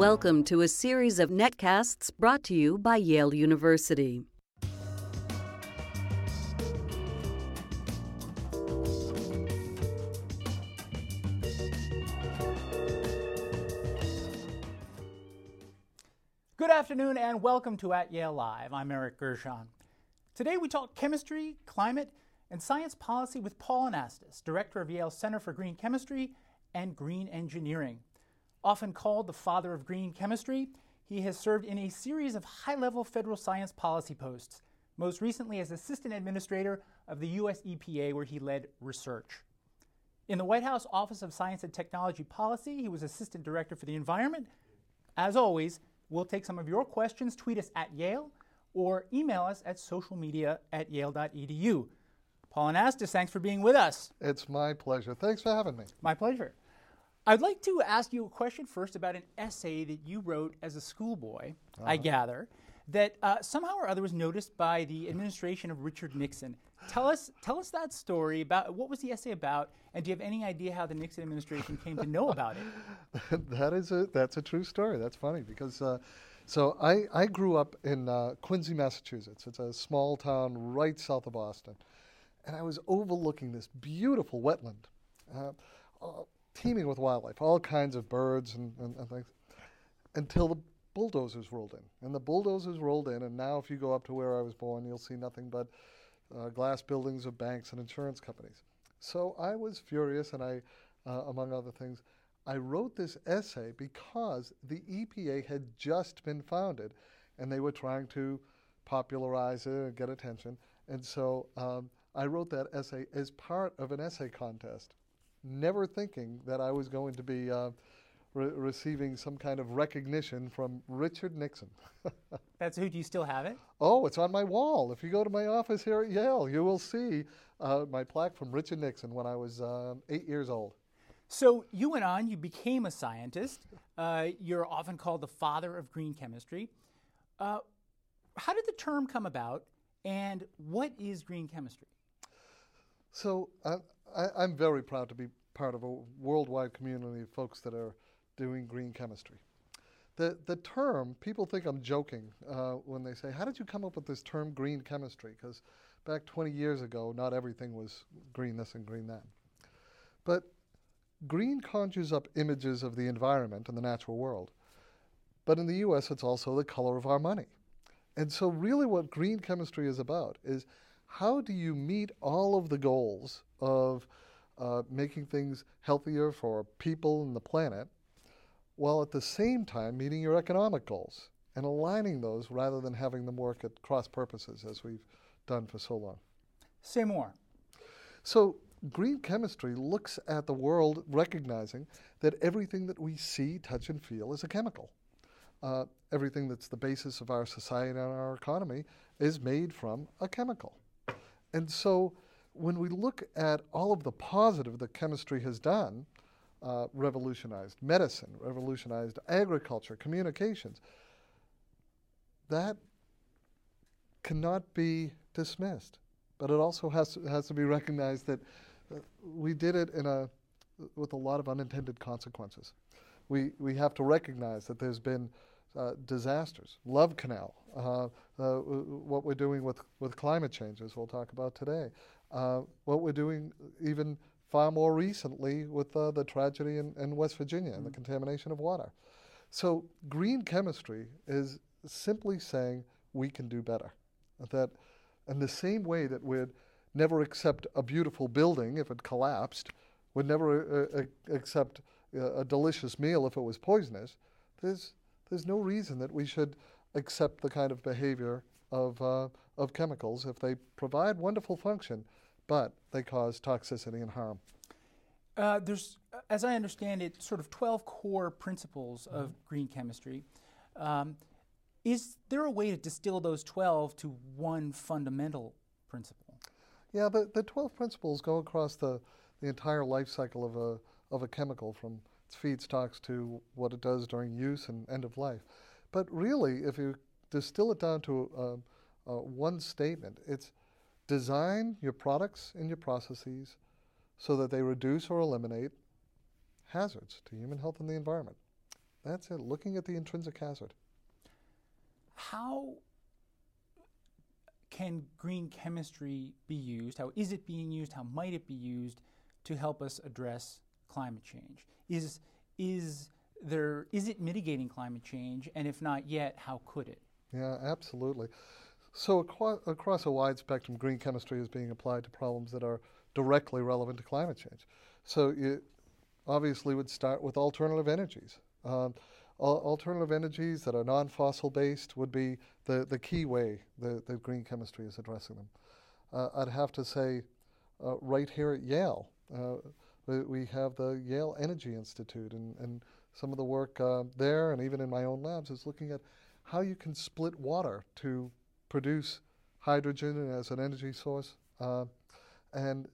Welcome to a series of netcasts brought to you by Yale University. Good afternoon and welcome to At Yale Live. I'm Eric Gershon. Today we talk chemistry, climate, and science policy with Paul Anastas, director of Yale Center for Green Chemistry and Green Engineering. Often called the father of green chemistry, he has served in a series of high level federal science policy posts, most recently as assistant administrator of the U.S. EPA, where he led research. In the White House Office of Science and Technology Policy, he was assistant director for the environment. As always, we'll take some of your questions, tweet us at Yale, or email us at socialmedia at yale.edu. Paul Anastas, thanks for being with us. It's my pleasure. Thanks for having me. My pleasure. I'd like to ask you a question first about an essay that you wrote as a schoolboy, uh-huh. I gather, that uh, somehow or other was noticed by the administration of Richard Nixon. Tell us, tell us that story about what was the essay about, and do you have any idea how the Nixon administration came to know about it? that is a that's a true story. That's funny because. Uh, so I, I grew up in uh, Quincy, Massachusetts. It's a small town right south of Boston, and I was overlooking this beautiful wetland. Uh, uh teeming with wildlife, all kinds of birds and, and, and things, until the bulldozers rolled in. And the bulldozers rolled in, and now if you go up to where I was born, you'll see nothing but uh, glass buildings of banks and insurance companies. So I was furious, and I, uh, among other things, I wrote this essay because the EPA had just been founded, and they were trying to popularize it and get attention. And so um, I wrote that essay as part of an essay contest never thinking that I was going to be uh, re- receiving some kind of recognition from Richard Nixon. That's who. Do you still have it? Oh, it's on my wall. If you go to my office here at Yale, you will see uh, my plaque from Richard Nixon when I was um, eight years old. So you went on, you became a scientist. Uh, you're often called the father of green chemistry. Uh, how did the term come about, and what is green chemistry? So uh, I, am very proud to be part of a worldwide community of folks that are doing green chemistry. The, the term, people think I'm joking uh, when they say, How did you come up with this term green chemistry? Because back 20 years ago, not everything was green this and green that. But green conjures up images of the environment and the natural world. But in the US, it's also the color of our money. And so, really, what green chemistry is about is how do you meet all of the goals of uh, making things healthier for people and the planet, while at the same time meeting your economic goals and aligning those rather than having them work at cross purposes as we've done for so long. Say more. So, green chemistry looks at the world recognizing that everything that we see, touch, and feel is a chemical. Uh, everything that's the basis of our society and our economy is made from a chemical. And so, when we look at all of the positive that chemistry has done, uh, revolutionized medicine, revolutionized agriculture, communications, that cannot be dismissed. But it also has to, has to be recognized that uh, we did it in a, with a lot of unintended consequences. We, we have to recognize that there's been uh, disasters, Love Canal, uh, uh, what we're doing with, with climate change, as we'll talk about today, uh, what we're doing even far more recently with uh, the tragedy in, in, West Virginia and the mm-hmm. contamination of water. So, green chemistry is simply saying we can do better. That, in the same way that we'd never accept a beautiful building if it collapsed, would never uh, uh accept uh, a delicious meal if it was poisonous, there's, there's no reason that we should accept the kind of behavior of, uh, of chemicals if they provide wonderful function but they cause toxicity and harm. Uh, there's, as I understand it, sort of 12 core principles mm-hmm. of green chemistry. Um, is there a way to distill those 12 to one fundamental principle? Yeah, the, the 12 principles go across the, the entire life cycle of a, of a chemical from its feedstocks to what it does during use and end of life. But really, if you distill it down to uh, uh, one statement, it's Design your products and your processes so that they reduce or eliminate hazards to human health and the environment. That's it. Looking at the intrinsic hazard. How can green chemistry be used? How is it being used? How might it be used to help us address climate change? Is is there is it mitigating climate change? And if not yet, how could it? Yeah, absolutely. So across, across a wide spectrum, green chemistry is being applied to problems that are directly relevant to climate change. So it obviously would start with alternative energies. Um, alternative energies that are non-fossil based would be the, the key way the, the green chemistry is addressing them. Uh, I'd have to say uh, right here at Yale, uh, we have the Yale Energy Institute and, and some of the work uh, there and even in my own labs is looking at how you can split water to produce hydrogen as an energy source uh, and,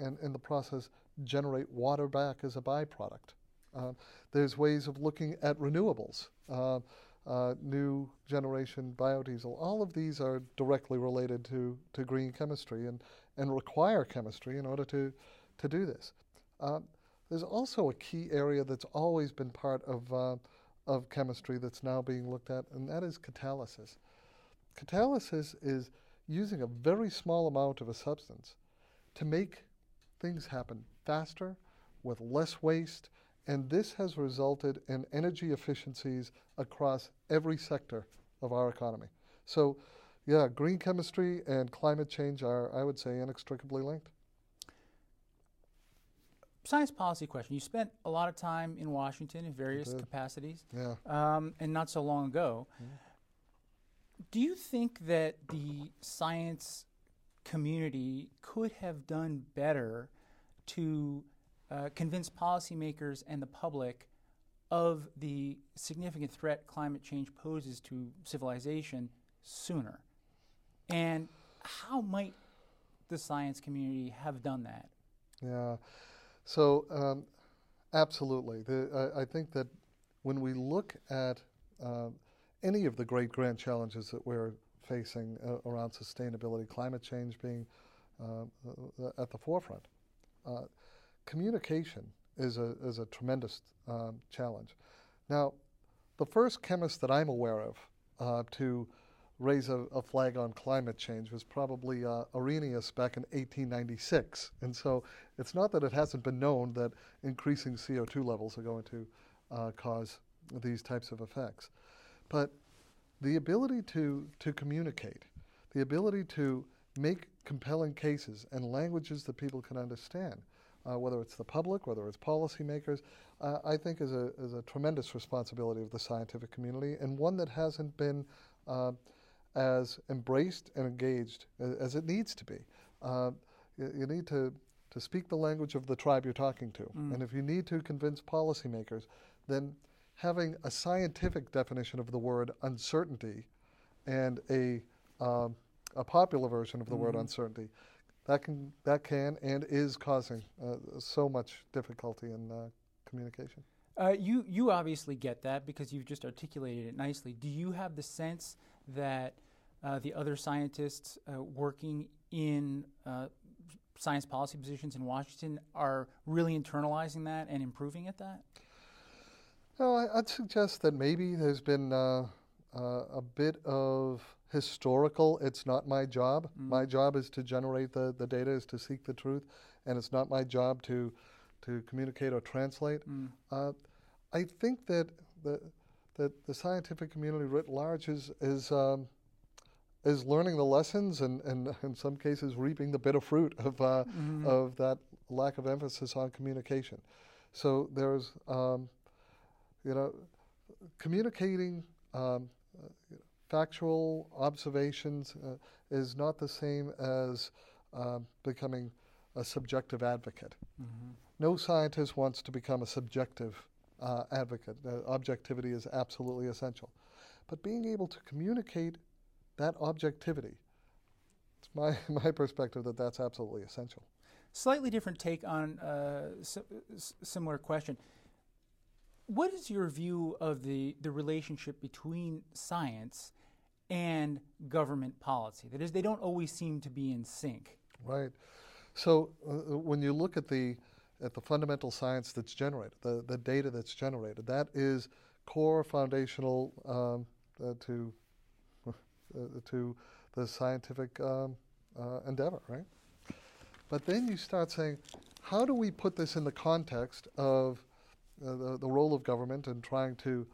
and in the process generate water back as a byproduct. Uh, there's ways of looking at renewables, uh, uh, new generation biodiesel. All of these are directly related to, to green chemistry and, and require chemistry in order to, to do this. Uh, there's also a key area that's always been part of, of chemistry that's now being looked at, and that is catalysis. Catalysis is using a very small amount of a substance to make things happen faster, with less waste, and this has resulted in energy efficiencies across every sector of our economy. So, yeah, green chemistry and climate change are, I would say, inextricably linked science policy question. You spent a lot of time in Washington in various capacities, yeah. um, and not so long ago. Do you think that the science community could have done better to uh, convince policymakers and the public of the significant threat climate change poses to civilization sooner? And how might the science community have done that? Yeah. So, um, absolutely. The, I, I, think that when we look at uh, any of the great grand challenges that we're facing uh, around sustainability, climate change being uh, at the forefront, uh, communication is a, is a tremendous um, challenge. Now, the first chemist that I'm aware of uh, to raise a, a, flag on climate change was probably uh, Arrhenius back in 1896. And so it's not that it hasn't been known that increasing CO2 levels are going to uh, cause these types of effects. But the ability to, to communicate, the ability to make compelling cases and languages that people can understand, uh, whether it's the public, whether it's policymakers, uh, I think is a, is a tremendous responsibility of the scientific community and one that hasn't been uh, as embraced and engaged as it needs to be. Uh, you, you, need to, to speak the language of the tribe you're talking to. Mm. And if you need to convince policymakers, then having a scientific definition of the word uncertainty and a, um, a popular version of the mm. word mm-hmm. uncertainty, that can, that can and is causing uh, so much difficulty in uh, communication. Uh, you you obviously get that because you've just articulated it nicely. Do you have the sense that uh, the other scientists uh, working in uh, science policy positions in Washington are really internalizing that and improving at that? No, I, would suggest that maybe there's been uh, uh, a bit of historical. It's not my job. Mm. My job is to generate the, the data, is to seek the truth, and it's not my job to to communicate or translate. Mm. Uh, I think that the that the scientific community writ large is is um, is learning the lessons and, and in some cases reaping the bitter fruit of uh, mm-hmm. of that lack of emphasis on communication. So there's um, you know communicating um, factual observations uh, is not the same as uh, becoming a subjective advocate. Mm-hmm. No scientist wants to become a subjective uh, advocate. Objectivity is absolutely essential. But being able to communicate that objectivity, it's my, my perspective that that's absolutely essential. Slightly different take on a uh, similar question. What is your view of the, the relationship between science and government policy? That is, they don't always seem to be in sync. Right. So uh, when you look at the at the fundamental science that's generated, the, the data that's generated. That is core foundational um, uh, to uh, to the scientific um, uh, endeavor, right? But then you start saying, how do we put this in the context of uh, the, the role of government and trying to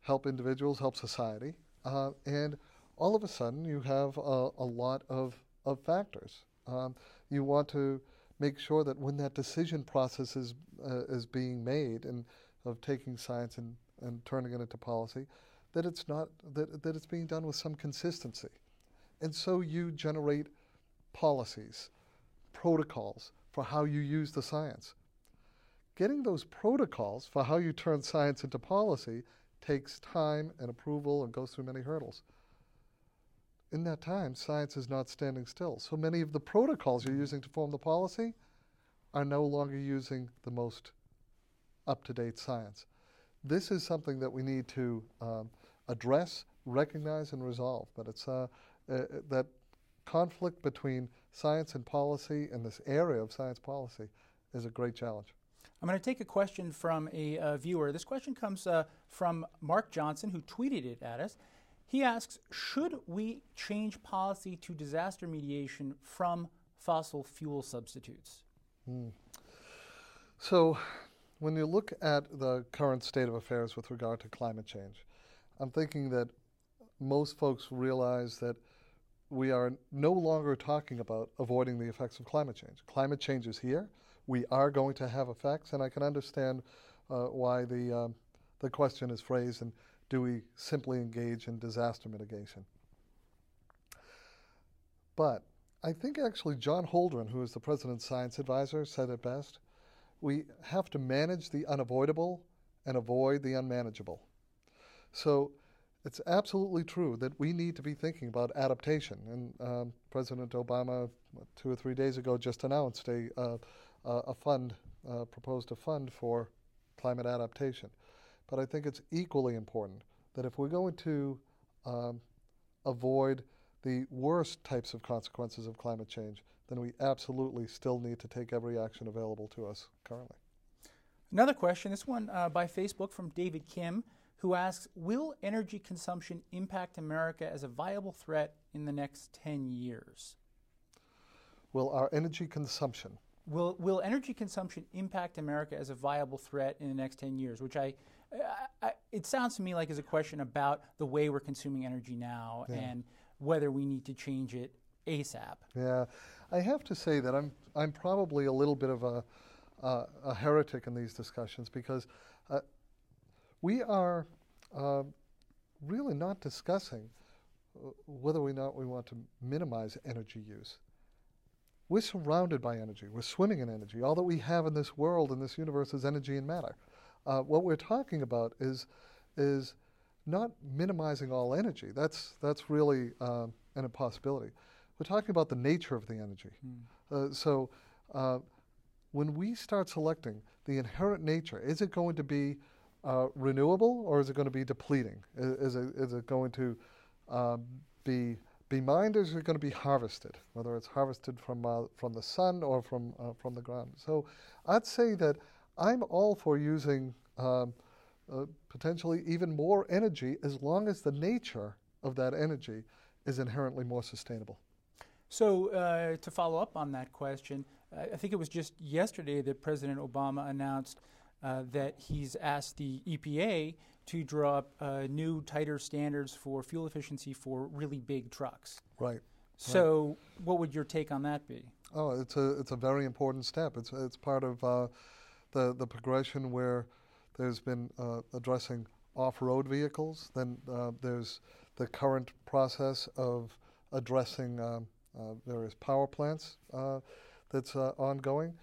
help individuals, help society? Uh, and all of a sudden, you have a, a lot of, of factors. Um, you want to make sure that when that decision process is, uh, is being made and of taking science and, and turning it into policy, that it's not that, that it's being done with some consistency. And so you generate policies, protocols for how you use the science. Getting those protocols for how you turn science into policy takes time and approval and goes through many hurdles. In that time, science is not standing still. So many of the protocols you're using to form the policy are no longer using the most up to date science. This is something that we need to um, address, recognize, and resolve. But it's uh, uh, that conflict between science and policy and this area of science policy is a great challenge. I'm going to take a question from a uh, viewer. This question comes uh, from Mark Johnson, who tweeted it at us. He asks Should we change policy to disaster mediation from fossil fuel substitutes? Mm. So, when you look at the current state of affairs with regard to climate change, I'm thinking that most folks realize that we are no longer talking about avoiding the effects of climate change. Climate change is here. We are going to have effects, and I can understand uh, why the, um, the question is phrased and do we simply engage in disaster mitigation? But I think actually John Holdren, who is the president's science advisor, said it best. We have to manage the unavoidable and avoid the unmanageable. So it's absolutely true that we need to be thinking about adaptation. And um, President Obama, two or three days ago, just announced a, uh, a fund, uh, proposed a fund for climate adaptation. But I think it's equally important that if we're going to um, avoid the worst types of consequences of climate change, then we absolutely still need to take every action available to us currently. Another question, this one uh, by Facebook from David Kim who asks Will energy consumption impact America as a viable threat in the next 10 years? Will our energy consumption? Will, will energy consumption impact America as a viable threat in the next 10 years? Which I, I it sounds to me like is a question about the way we're consuming energy now yeah. and whether we need to change it ASAP. Yeah, I have to say that I'm, I'm probably a little bit of a, uh, a heretic in these discussions because uh, we are uh, really not discussing uh, whether or not we want to minimize energy use. We're surrounded by energy. We're swimming in energy. All that we have in this world, in this universe, is energy and matter. Uh, what we're talking about is, is not minimizing all energy. That's, that's really uh, an impossibility. We're talking about the nature of the energy. Mm. so uh, when we start selecting the inherent nature, is it going to be uh, renewable or is it going to be depleting? Is, is, it, is it going to um, be or is going to be harvested? Whether it's harvested from uh, from the sun or from uh, from the ground. So I'd say that I'm all for using um, uh, potentially even more energy as long as the nature of that energy is inherently more sustainable. So uh, to follow up on that question, I think it was just yesterday that President Obama announced uh, that he's asked the EPA to draw up uh, new, tighter standards for fuel efficiency for really big trucks. Right. So, right. what would your take on that be? Oh, it's a it's a very important step. It's it's part of uh, the the progression where there's been uh, addressing off-road vehicles. Then uh, there's the current process of addressing um, uh, various power plants that's ongoing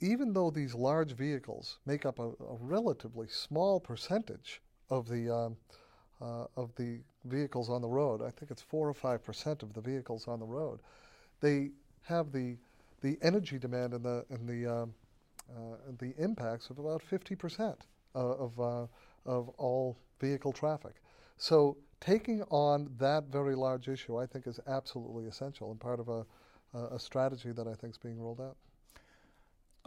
even though these large vehicles make up a, a relatively small percentage of the um, uh, of the vehicles on the road, I think it's four or five percent of the vehicles on the road, they have the the energy demand and the and the um, uh, the impacts of about fifty percent uh, of uh, of all vehicle traffic. So taking on that very large issue, I think, is absolutely essential and part of a, a strategy that I think is being rolled out.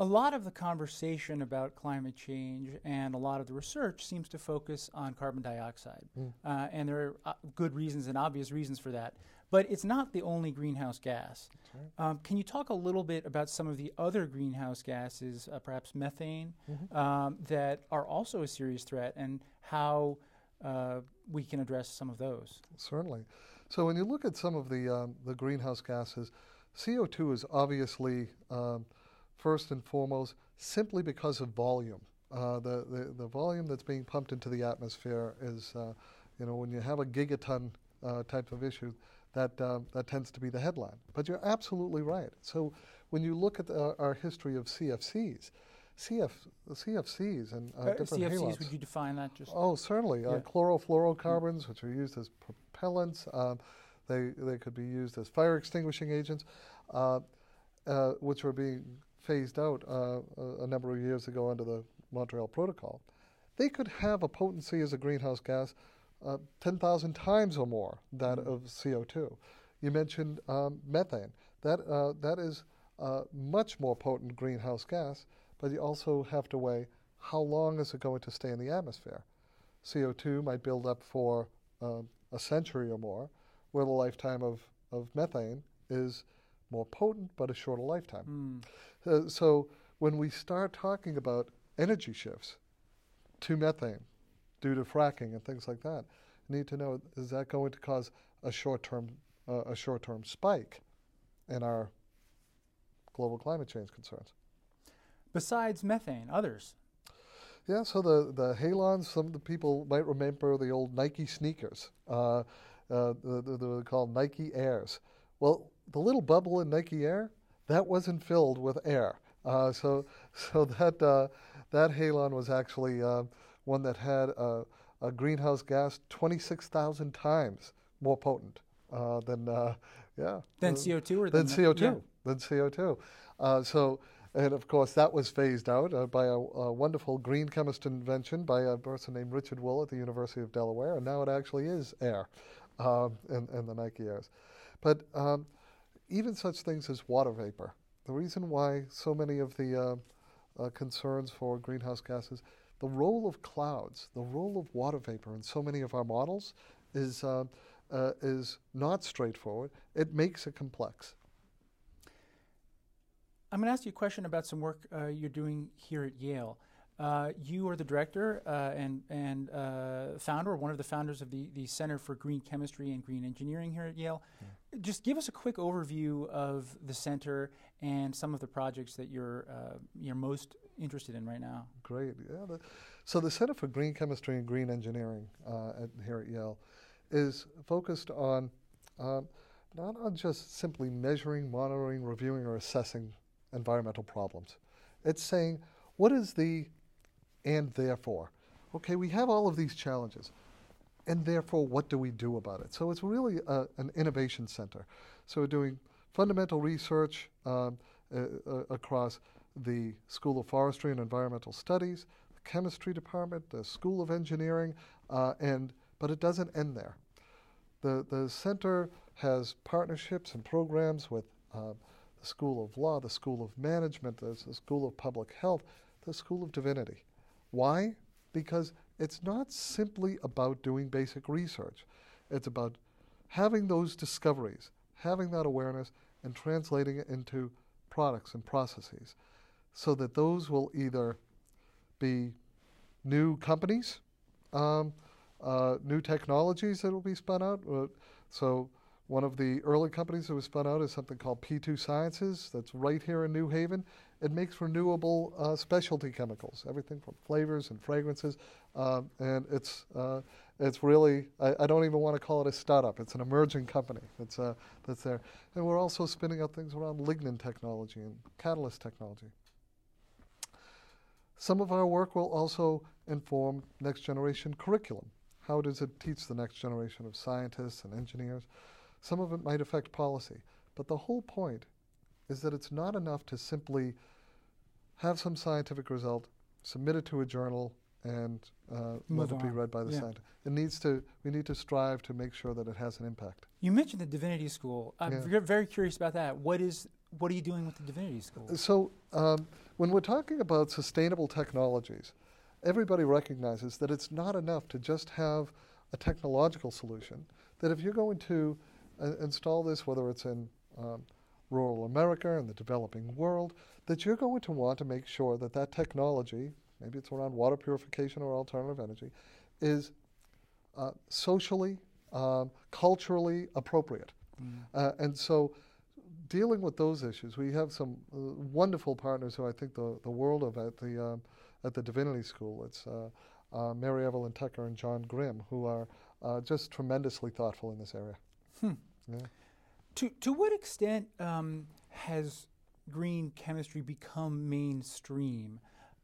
A lot of the conversation about climate change and a lot of the research seems to focus on carbon dioxide. Mm. Uh, and there are uh, good reasons and obvious reasons for that. But it's not the only greenhouse gas. Right. Um, can you talk a little bit about some of the other greenhouse gases, uh, perhaps methane, Mhm. um, that are also a serious threat and how uh, we can address some of those? Certainly. So when you look at some of the um, the greenhouse gases, CO2 is obviously um, first and foremost simply because of volume. Uh, the, the the volume that's being pumped into the atmosphere is, uh, you know, when you have a gigaton uh, type of issue, that um, that tends to be the headline. But you're absolutely right. So when you look at the, our history of CFCs, CF, CFCs and uh, Uh, different CFCs, would you define that just? Oh, certainly. Uh, Yeah. chlorofluorocarbons, which are used as propellants, um, they, they could be used as fire extinguishing agents, uh, uh, which were being phased out uh, a, a number of years ago under the Montreal Protocol. They could have a potency as a greenhouse gas uh, 10,000 times or more that of CO2. You mentioned um, methane. That, uh, that is a much more potent greenhouse gas, but you also have to weigh how long is it going to stay in the atmosphere. CO2 might build up for uh, a century or more, where the lifetime of, of methane is more potent but a shorter lifetime. Mm. Uh, so when we start talking about energy shifts to methane due to fracking and things like that, need to know is that going to cause a short-term uh, a short-term spike in our global climate change concerns? Besides methane, others. Yeah, so the, the halons, some of the people might remember the old Nike sneakers. Uh, uh, the, the, the, called Nike Airs. Well, the little bubble in Nike Air, that wasn't filled with air. Uh, so so that, uh, that halon was actually uh, one that had a, a greenhouse gas 26,000 times more potent uh, than, uh, yeah. Then uh, CO2 or than then CO2. Yeah. Than CO2. Uh, so, and of course, that was phased out uh, by a, a wonderful green chemist invention by a person named Richard Wool at the University of Delaware, and now it actually is air um, in, in the Nike Airs. But um, even such things as water vapor, the reason why so many of the uh, uh, concerns for greenhouse gases, the role of clouds, the role of water vapor in so many of our models is, uh, uh, is not straightforward. It makes it complex. I'm going to ask you a question about some work uh, you're doing here at Yale. Uh, you are the director uh, and, and uh, founder, or one of the founders of the, the Center for Green Chemistry and Green Engineering here at Yale. Just give us a quick overview of the center and some of the projects that you're, uh, you're most interested in right now. Great. Yeah. The, so the Center for Green Chemistry and Green Engineering uh, at, here at Yale is focused on um, not on just simply measuring, monitoring, reviewing, or assessing environmental problems. It's saying, what is the and therefore? Okay, we have all of these challenges, and therefore, what do we do about it? So it's really a, an innovation center. So we're doing fundamental research um, uh, across the School of Forestry and Environmental Studies, the Chemistry Department, the School of Engineering, uh, and but it doesn't end there. The the center has partnerships and programs with uh, the School of Law, the School of Management, the School of Public Health, the School of Divinity. Why? Because it's not simply about doing basic research. It's about having those discoveries, having that awareness, and translating it into products and processes so that those will either be new companies, um, uh, new technologies that will be spun out. Uh, so one of the early companies that was spun out is something called P2 Sciences that's right here in New Haven. It makes renewable uh, specialty chemicals, everything from flavors and fragrances. Um, and it's, uh, it's really, I, I, don't even want to call it a startup. It's an emerging company that's, uh, that's there. And we're also spinning out things around lignin technology and catalyst technology. Some of our work will also inform next generation curriculum. How does it teach the next generation of scientists and engineers? Some of it might affect policy. But the whole point is that it's not enough to simply have some scientific result, submit it to a journal, and uh, let it be read by the yeah. scientist. It needs to. We need to strive to make sure that it has an impact. You mentioned the Divinity School. I'm Yeah. very, curious about that. What is what are you doing with the divinity school? So, um, when we're talking about sustainable technologies, everybody recognizes that it's not enough to just have a technological solution. That if you're going to uh, install this, whether it's in um, rural America and the developing world, that you're going to want to make sure that that technology, maybe it's around water purification or alternative energy, is uh, socially, um, culturally appropriate. Mm. Uh, and so, dealing with those issues, we have some uh, wonderful partners who I think the, the world of at the um, at the Divinity School. It's uh, uh, Mary Evelyn Tucker and John Grim, who are uh, just tremendously thoughtful in this area. Hmm. Yeah. To to what extent um, has green chemistry become mainstream?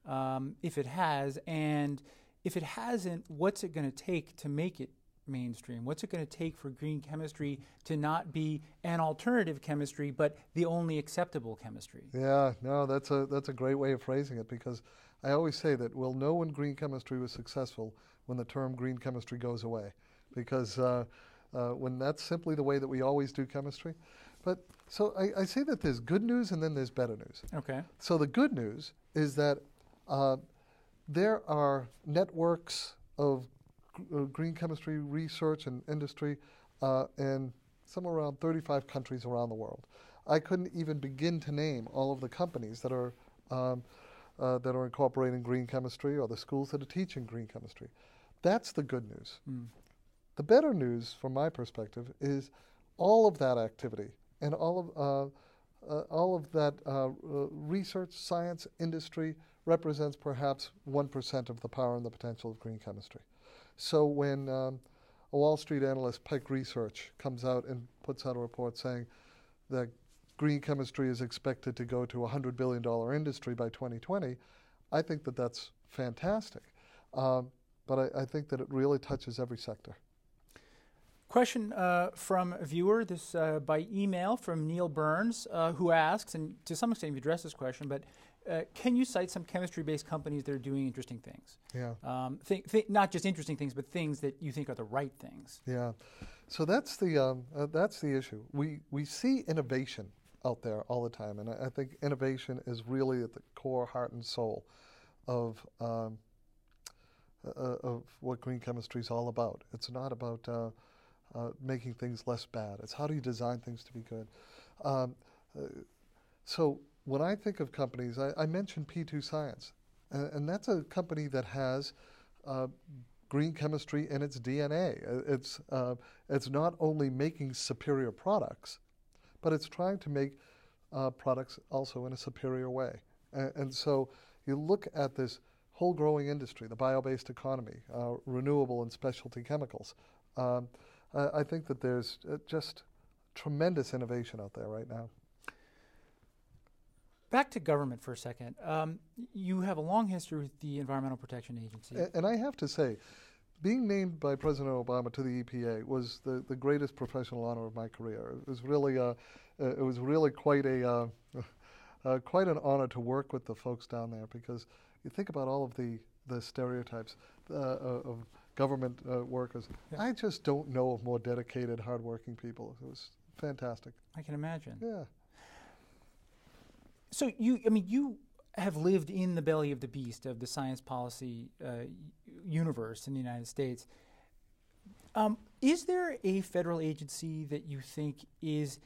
Um, if it has, and if it hasn't, what's it going to take to make it mainstream? What's it going to take for green chemistry to not be an alternative chemistry, but the only acceptable chemistry? Yeah, no, that's a that's a great way of phrasing it because I always say that we'll know when green chemistry was successful when the term green chemistry goes away, because uh, uh, when that's simply the way that we always do chemistry. But so I, I, say that there's good news and then there's better news. Okay. So the good news is that uh, there are networks of uh, green chemistry research and industry uh, in somewhere around 35 countries around the world. I couldn't even begin to name all of the companies that are um, uh, that are incorporating green chemistry or the schools that are teaching green chemistry. That's the good news. Mm. The better news, from my perspective, is all of that activity and all of uh, uh, all of that uh, research, science, industry represents perhaps one percent of the power and the potential of green chemistry. So when um, a Wall Street analyst, Pike Research, comes out and puts out a report saying that green chemistry is expected to go to a $100 billion industry by 2020, I think that that's fantastic. Um, but I, I, think that it really touches every sector. Question uh, from a viewer, this uh, by email from Neil Burns, uh, who asks, and to some extent you've addressed this question, but uh, can you cite some chemistry-based companies that are doing interesting things? Yeah. Um, th- th- not just interesting things, but things that you think are the right things. Yeah. So that's the um, uh, that's the issue. We we see innovation out there all the time, and I, I, think innovation is really at the core, heart, and soul of um, uh, of what green chemistry is all about. It's not about uh, making things less bad. It's how do you design things to be good. Um, uh, so when I think of companies, I, I mentioned P2 Science, and, and, that's a company that has uh, green chemistry in its DNA. It's, uh, it's not only making superior products, but it's trying to make uh, products also in a superior way. And, and, so you look at this whole growing industry, the bio based economy, uh, renewable and specialty chemicals. Um, I think that there's uh, just tremendous innovation out there right now. Back to government for a second. Um, you have a long history with the Environmental Protection Agency. And, and, I have to say, being named by President Obama to the EPA was the, the greatest professional honor of my career. It was really, uh, it was really quite a, uh, uh, quite an honor to work with the folks down there because you think about all of the, the stereotypes uh, of government uh, workers. Yeah. I just don't know of more dedicated, hardworking people. It was fantastic. I can imagine. Yeah. So you, I mean, you have lived in the belly of the beast of the science policy uh, universe in the United States. Um, is there a federal agency that you think is,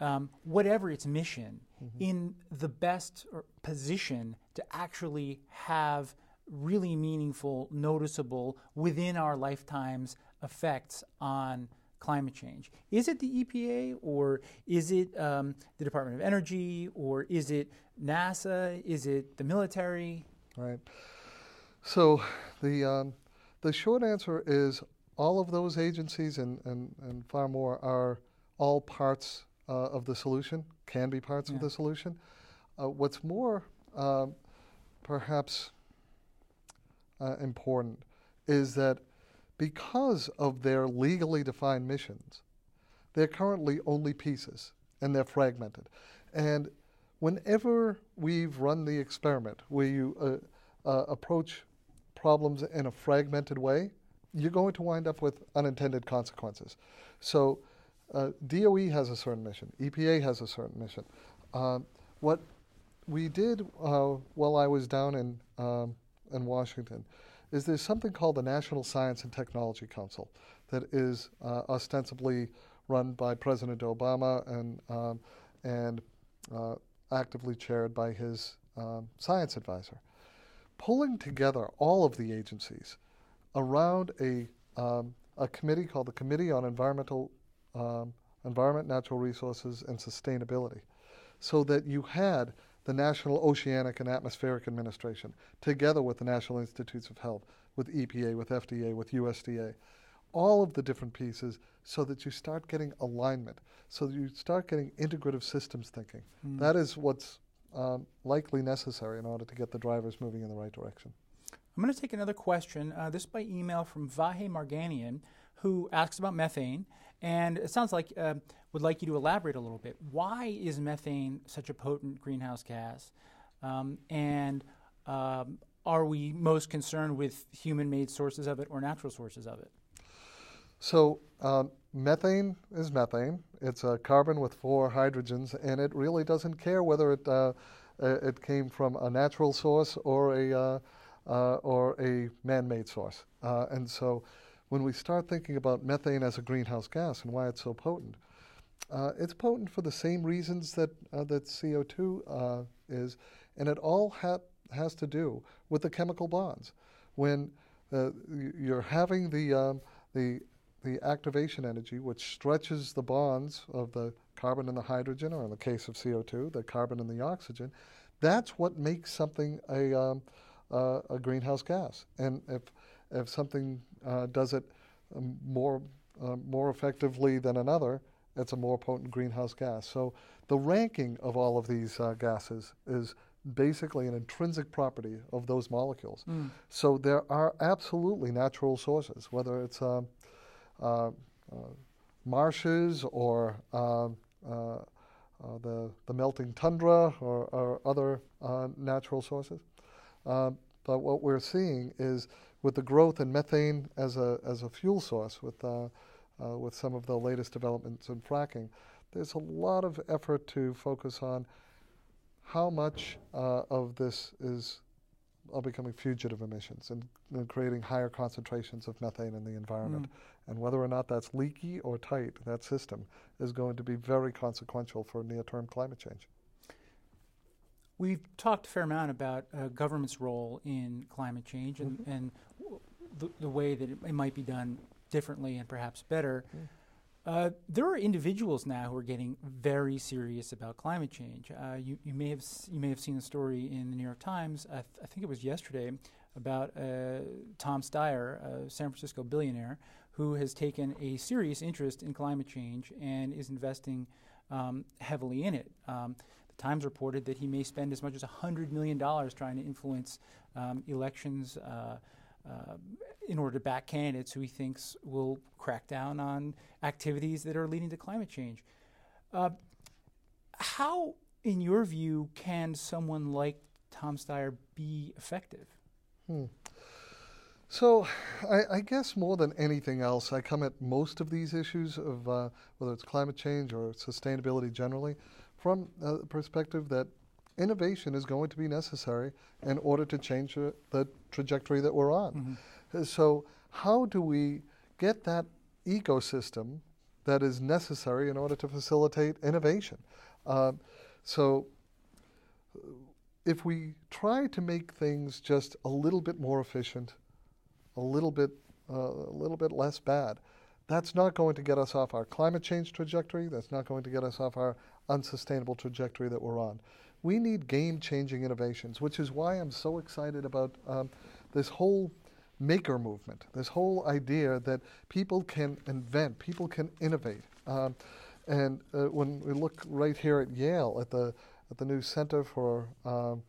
um, whatever its mission, mm-hmm. in the best position to actually have really meaningful, noticeable, within our lifetimes effects on climate change? Is it the EPA or is it um, the Department of Energy or is it NASA? Is it the military? Right. So the um, the short answer is all of those agencies and, and, and far more are all parts uh, of the solution, can be parts yeah. of the solution. Uh, what's more, uh, perhaps uh, important, is that because of their legally defined missions, they're currently only pieces and they're fragmented. And whenever we've run the experiment where you uh, uh, approach problems in a fragmented way, you're going to wind up with unintended consequences. So, uh, DOE has a certain mission, EPA has a certain mission, Um, what we did uh, while I was down in um, in Washington is there's something called the National Science and Technology Council that is uh, ostensibly run by President Obama and um, and uh, actively chaired by his um, science advisor, pulling together all of the agencies around a um, a committee called the Committee on Environmental um, Environment, Natural Resources, and Sustainability, so that you had the National Oceanic and Atmospheric Administration, together with the National Institutes of Health, with EPA, with FDA, with USDA, all of the different pieces so that you start getting alignment, so that you start getting integrative systems thinking. Mm. That is what's um, likely necessary in order to get the drivers moving in the right direction. I'm going to take another question. Uh, this by email from Vahe Marganian, who asks about methane, and it sounds like uh, would like you to elaborate a little bit. Why is methane such a potent greenhouse gas? Um, and um, are we most concerned with human made sources of it or natural sources of it? So, um, methane is methane. It's a carbon with four hydrogens, and it really doesn't care whether it, uh, it came from a natural source or a, uh, uh, or a man made source. Uh, and so, when we start thinking about methane as a greenhouse gas and why it's so potent, uh, it's potent for the same reasons that uh, that CO2 uh, is, and it all ha- has to do with the chemical bonds. When uh, you're having the um, the the activation energy, which stretches the bonds of the carbon and the hydrogen, or in the case of CO2, the carbon and the oxygen, that's what makes something a um, a greenhouse gas. And if if something uh, does it um, more uh, more effectively than another, it's a more potent greenhouse gas. So the ranking of all of these uh, gases is basically an intrinsic property of those molecules. Mm. So there are absolutely natural sources, whether it's uh, uh, marshes or um, uh, the, the melting tundra or, or other natural sources. but what we're seeing is with the growth in methane as a, as a fuel source, with, uh, with some of the latest developments in fracking, there's a lot of effort to focus on how much uh, of this is becoming fugitive emissions and, and, creating higher concentrations of methane in the environment. Mm. And whether or not that's leaky or tight, that system is going to be very consequential for near term climate change. We've talked a fair amount about uh, government's role in climate change and, mm-hmm. and the, the way that it, it, might be done differently and perhaps better. Mm. Uh, there are individuals now who are getting very serious about climate change. Uh, you, you, may have you may have seen the story in the New York Times. I, th- I think it was yesterday about uh, Tom Steyer, a San Francisco billionaire, who has taken a serious interest in climate change and is investing um, heavily in it. Um, the Times reported that he may spend as much as $100 million trying to influence um, elections uh, in order to back candidates who he thinks will crack down on activities that are leading to climate change. Uh, how, in your view, can someone like Tom Steyer be effective? Hmm. So, I, I, guess more than anything else, I come at most of these issues of uh, whether it's climate change or sustainability generally from a perspective that innovation is going to be necessary in order to change uh, the trajectory that we're on. Mm-hmm. So, how do we get that ecosystem that is necessary in order to facilitate innovation? Uh, so, if we try to make things just a little bit more efficient, a little bit, uh, a little bit less bad, that's not going to get us off our climate change trajectory. That's not going to get us off our unsustainable trajectory that we're on. We need game changing innovations, which is why I'm so excited about um, this whole maker movement, this whole idea that people can invent, people can innovate. Um, and uh, when we look right here at Yale, at the, at the new Center for um,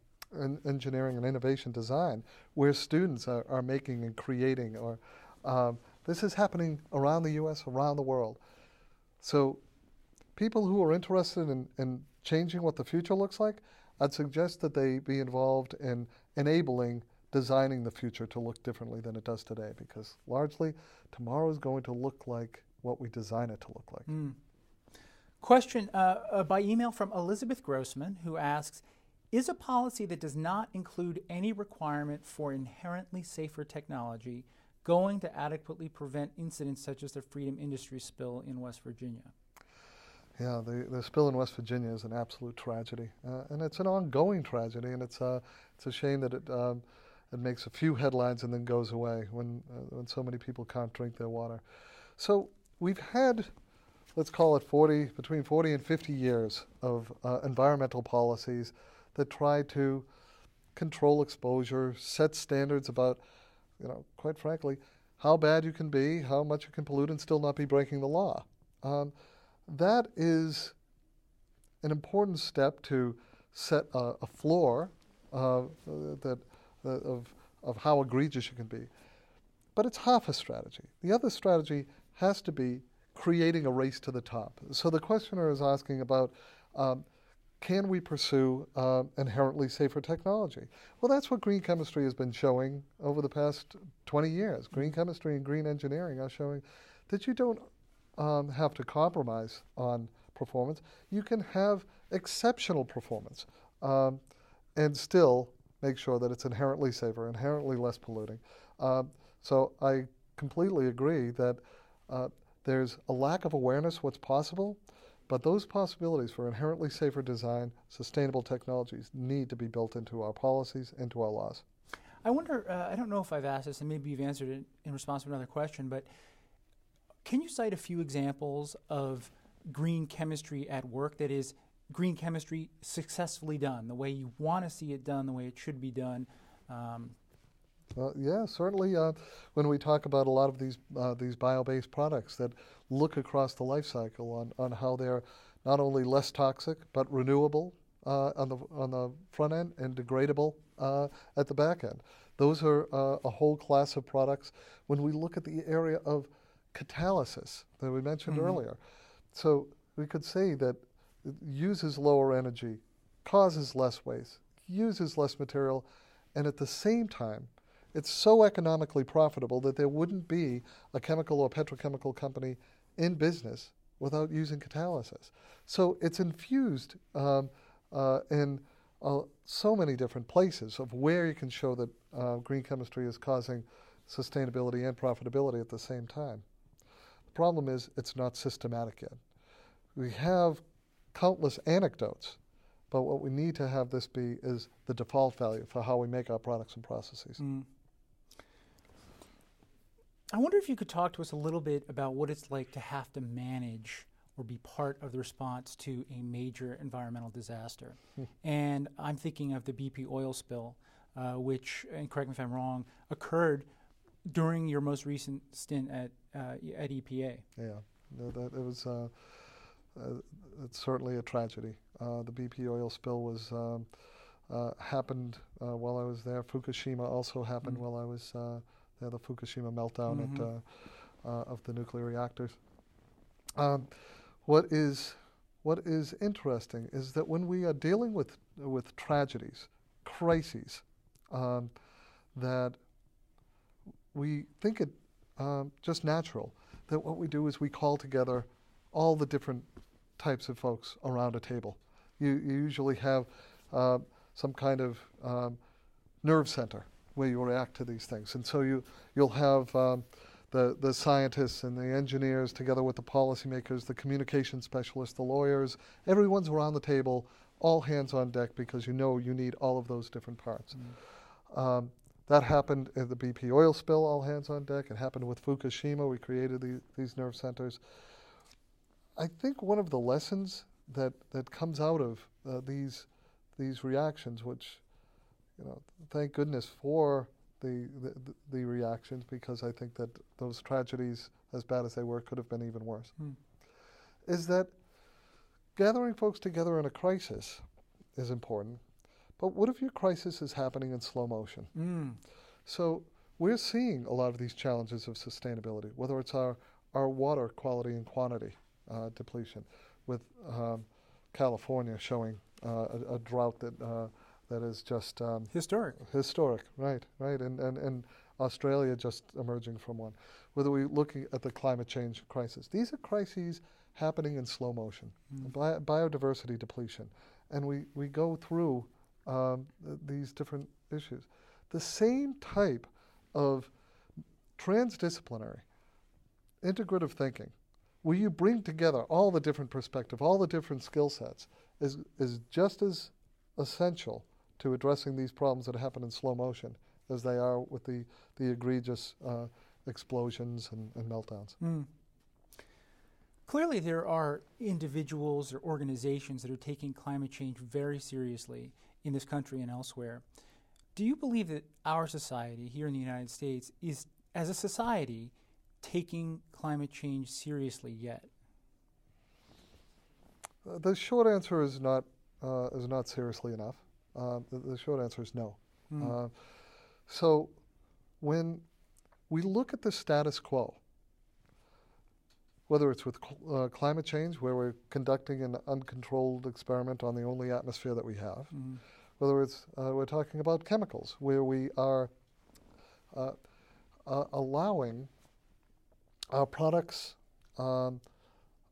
Engineering and Innovation Design, where students are, are making and creating, or um, this is happening around the US, around the world. So people who are interested in, in changing what the future looks like, I'd suggest that they be involved in enabling designing the future to look differently than it does today because largely tomorrow is going to look like what we design it to look like. Mm. Question uh, uh, by email from Elizabeth Grossman, who asks Is a policy that does not include any requirement for inherently safer technology going to adequately prevent incidents such as the Freedom Industries spill in West Virginia? Yeah, the, the spill in West Virginia is an absolute tragedy, uh, and it's an ongoing tragedy, and it's, uh, it's a shame that it, um, it makes a few headlines and then goes away when, uh, when so many people can't drink their water. So we've had let's call it 40, between 40 and 50 years of uh, environmental policies that try to control exposure, set standards about, you know, quite frankly, how bad you can be, how much you can pollute, and still not be breaking the law. Um, that is an important step to set a, a floor uh, that, uh, of, of how egregious you can be. But it's half a strategy. The other strategy has to be creating a race to the top. So the questioner is asking about um, can we pursue uh, inherently safer technology? Well, that's what green chemistry has been showing over the past 20 years. Green chemistry and green engineering are showing that you don't um, have to compromise on performance. You can have exceptional performance um, and still make sure that it's inherently safer, inherently less polluting. Um, so I completely agree that uh, there's a lack of awareness what's possible, but those possibilities for inherently safer design, sustainable technologies need to be built into our policies, into our laws. I wonder, uh, I don't know if I've asked this, and maybe you've answered it in response to another question, but can you cite a few examples of green chemistry at work that is green chemistry successfully done, the way you want to see it done, the way it should be done? Um, yeah, certainly. Uh, when we talk about a lot of these uh, these bio-based products that look across the life cycle on, on how they're not only less toxic but renewable uh, on the on the front end and degradable uh, at the back end, those are uh, a whole class of products. When we look at the area of catalysis that we mentioned mm-hmm. earlier, so we could say that it uses lower energy, causes less waste, uses less material, and at the same time it's so economically profitable that there wouldn't be a chemical or petrochemical company in business without using catalysis. So it's infused um, uh, in uh, so many different places of where you can show that uh, green chemistry is causing sustainability and profitability at the same time. The problem is it's not systematic yet. We have countless anecdotes, but what we need to have this be is the default value for how we make our products and processes. Mm. I wonder if you could talk to us a little bit about what it's like to have to manage or be part of the response to a major environmental disaster. Hmm. And I'm thinking of the BP oil spill, uh, which, and correct me if I'm wrong, occurred during your most recent stint at uh, at EPA. Yeah, no, that it was. Uh, uh, it's certainly a tragedy. Uh, the BP oil spill was um, uh, happened while I was there. Fukushima also happened mm-hmm. while I was there. the Fukushima meltdown mm-hmm. at, uh, uh, of the nuclear reactors. Um, what is what is interesting is that when we are dealing with with tragedies, crises, um, that we think it um, just natural that what we do is we call together all the different types of folks around a table. You, you usually have uh, some kind of um, nerve center where you react to these things. And so you, you'll have um, the, the scientists and the engineers together with the policymakers, the communication specialists, the lawyers, everyone's around the table, all hands on deck because you know you need all of those different parts. Mm. Um, that happened in the BP oil spill, all hands on deck. It happened with Fukushima. We created the, these nerve centers. I think one of the lessons that, that comes out of uh, these, these reactions, which you know, thank goodness for the, the, the reactions because I think that those tragedies, as bad as they were, could have been even worse. Mm. Is that gathering folks together in a crisis is important, but what if your crisis is happening in slow motion? Mm. So we're seeing a lot of these challenges of sustainability, whether it's our, our water quality and quantity uh, depletion, with um, California showing uh, a, a, drought that uh, that is just um, historic. Historic, right, right, and, and and Australia just emerging from one. Whether we're looking at the climate change crisis, these are crises happening in slow motion, Bi- biodiversity depletion, and we, we go through um, th- these different issues. The same type of transdisciplinary, integrative thinking, where you bring together all the different perspective, all the different skill sets, is, is just as essential to addressing these problems that happen in slow motion as they are with the, the egregious uh, explosions and, and meltdowns. Clearly, there are individuals or organizations that are taking climate change very seriously in this country and elsewhere. Do you believe that our society here in the United States is, as a society, taking climate change seriously yet? Uh, the short answer is not uh, is not seriously enough. Uh, the, the short answer is no. Uh, so when we look at the status quo, whether it's with cl- uh, climate change, where we're conducting an uncontrolled experiment on the only atmosphere that we have, whether it's uh, we're talking about chemicals, where we are uh, uh, allowing our products um,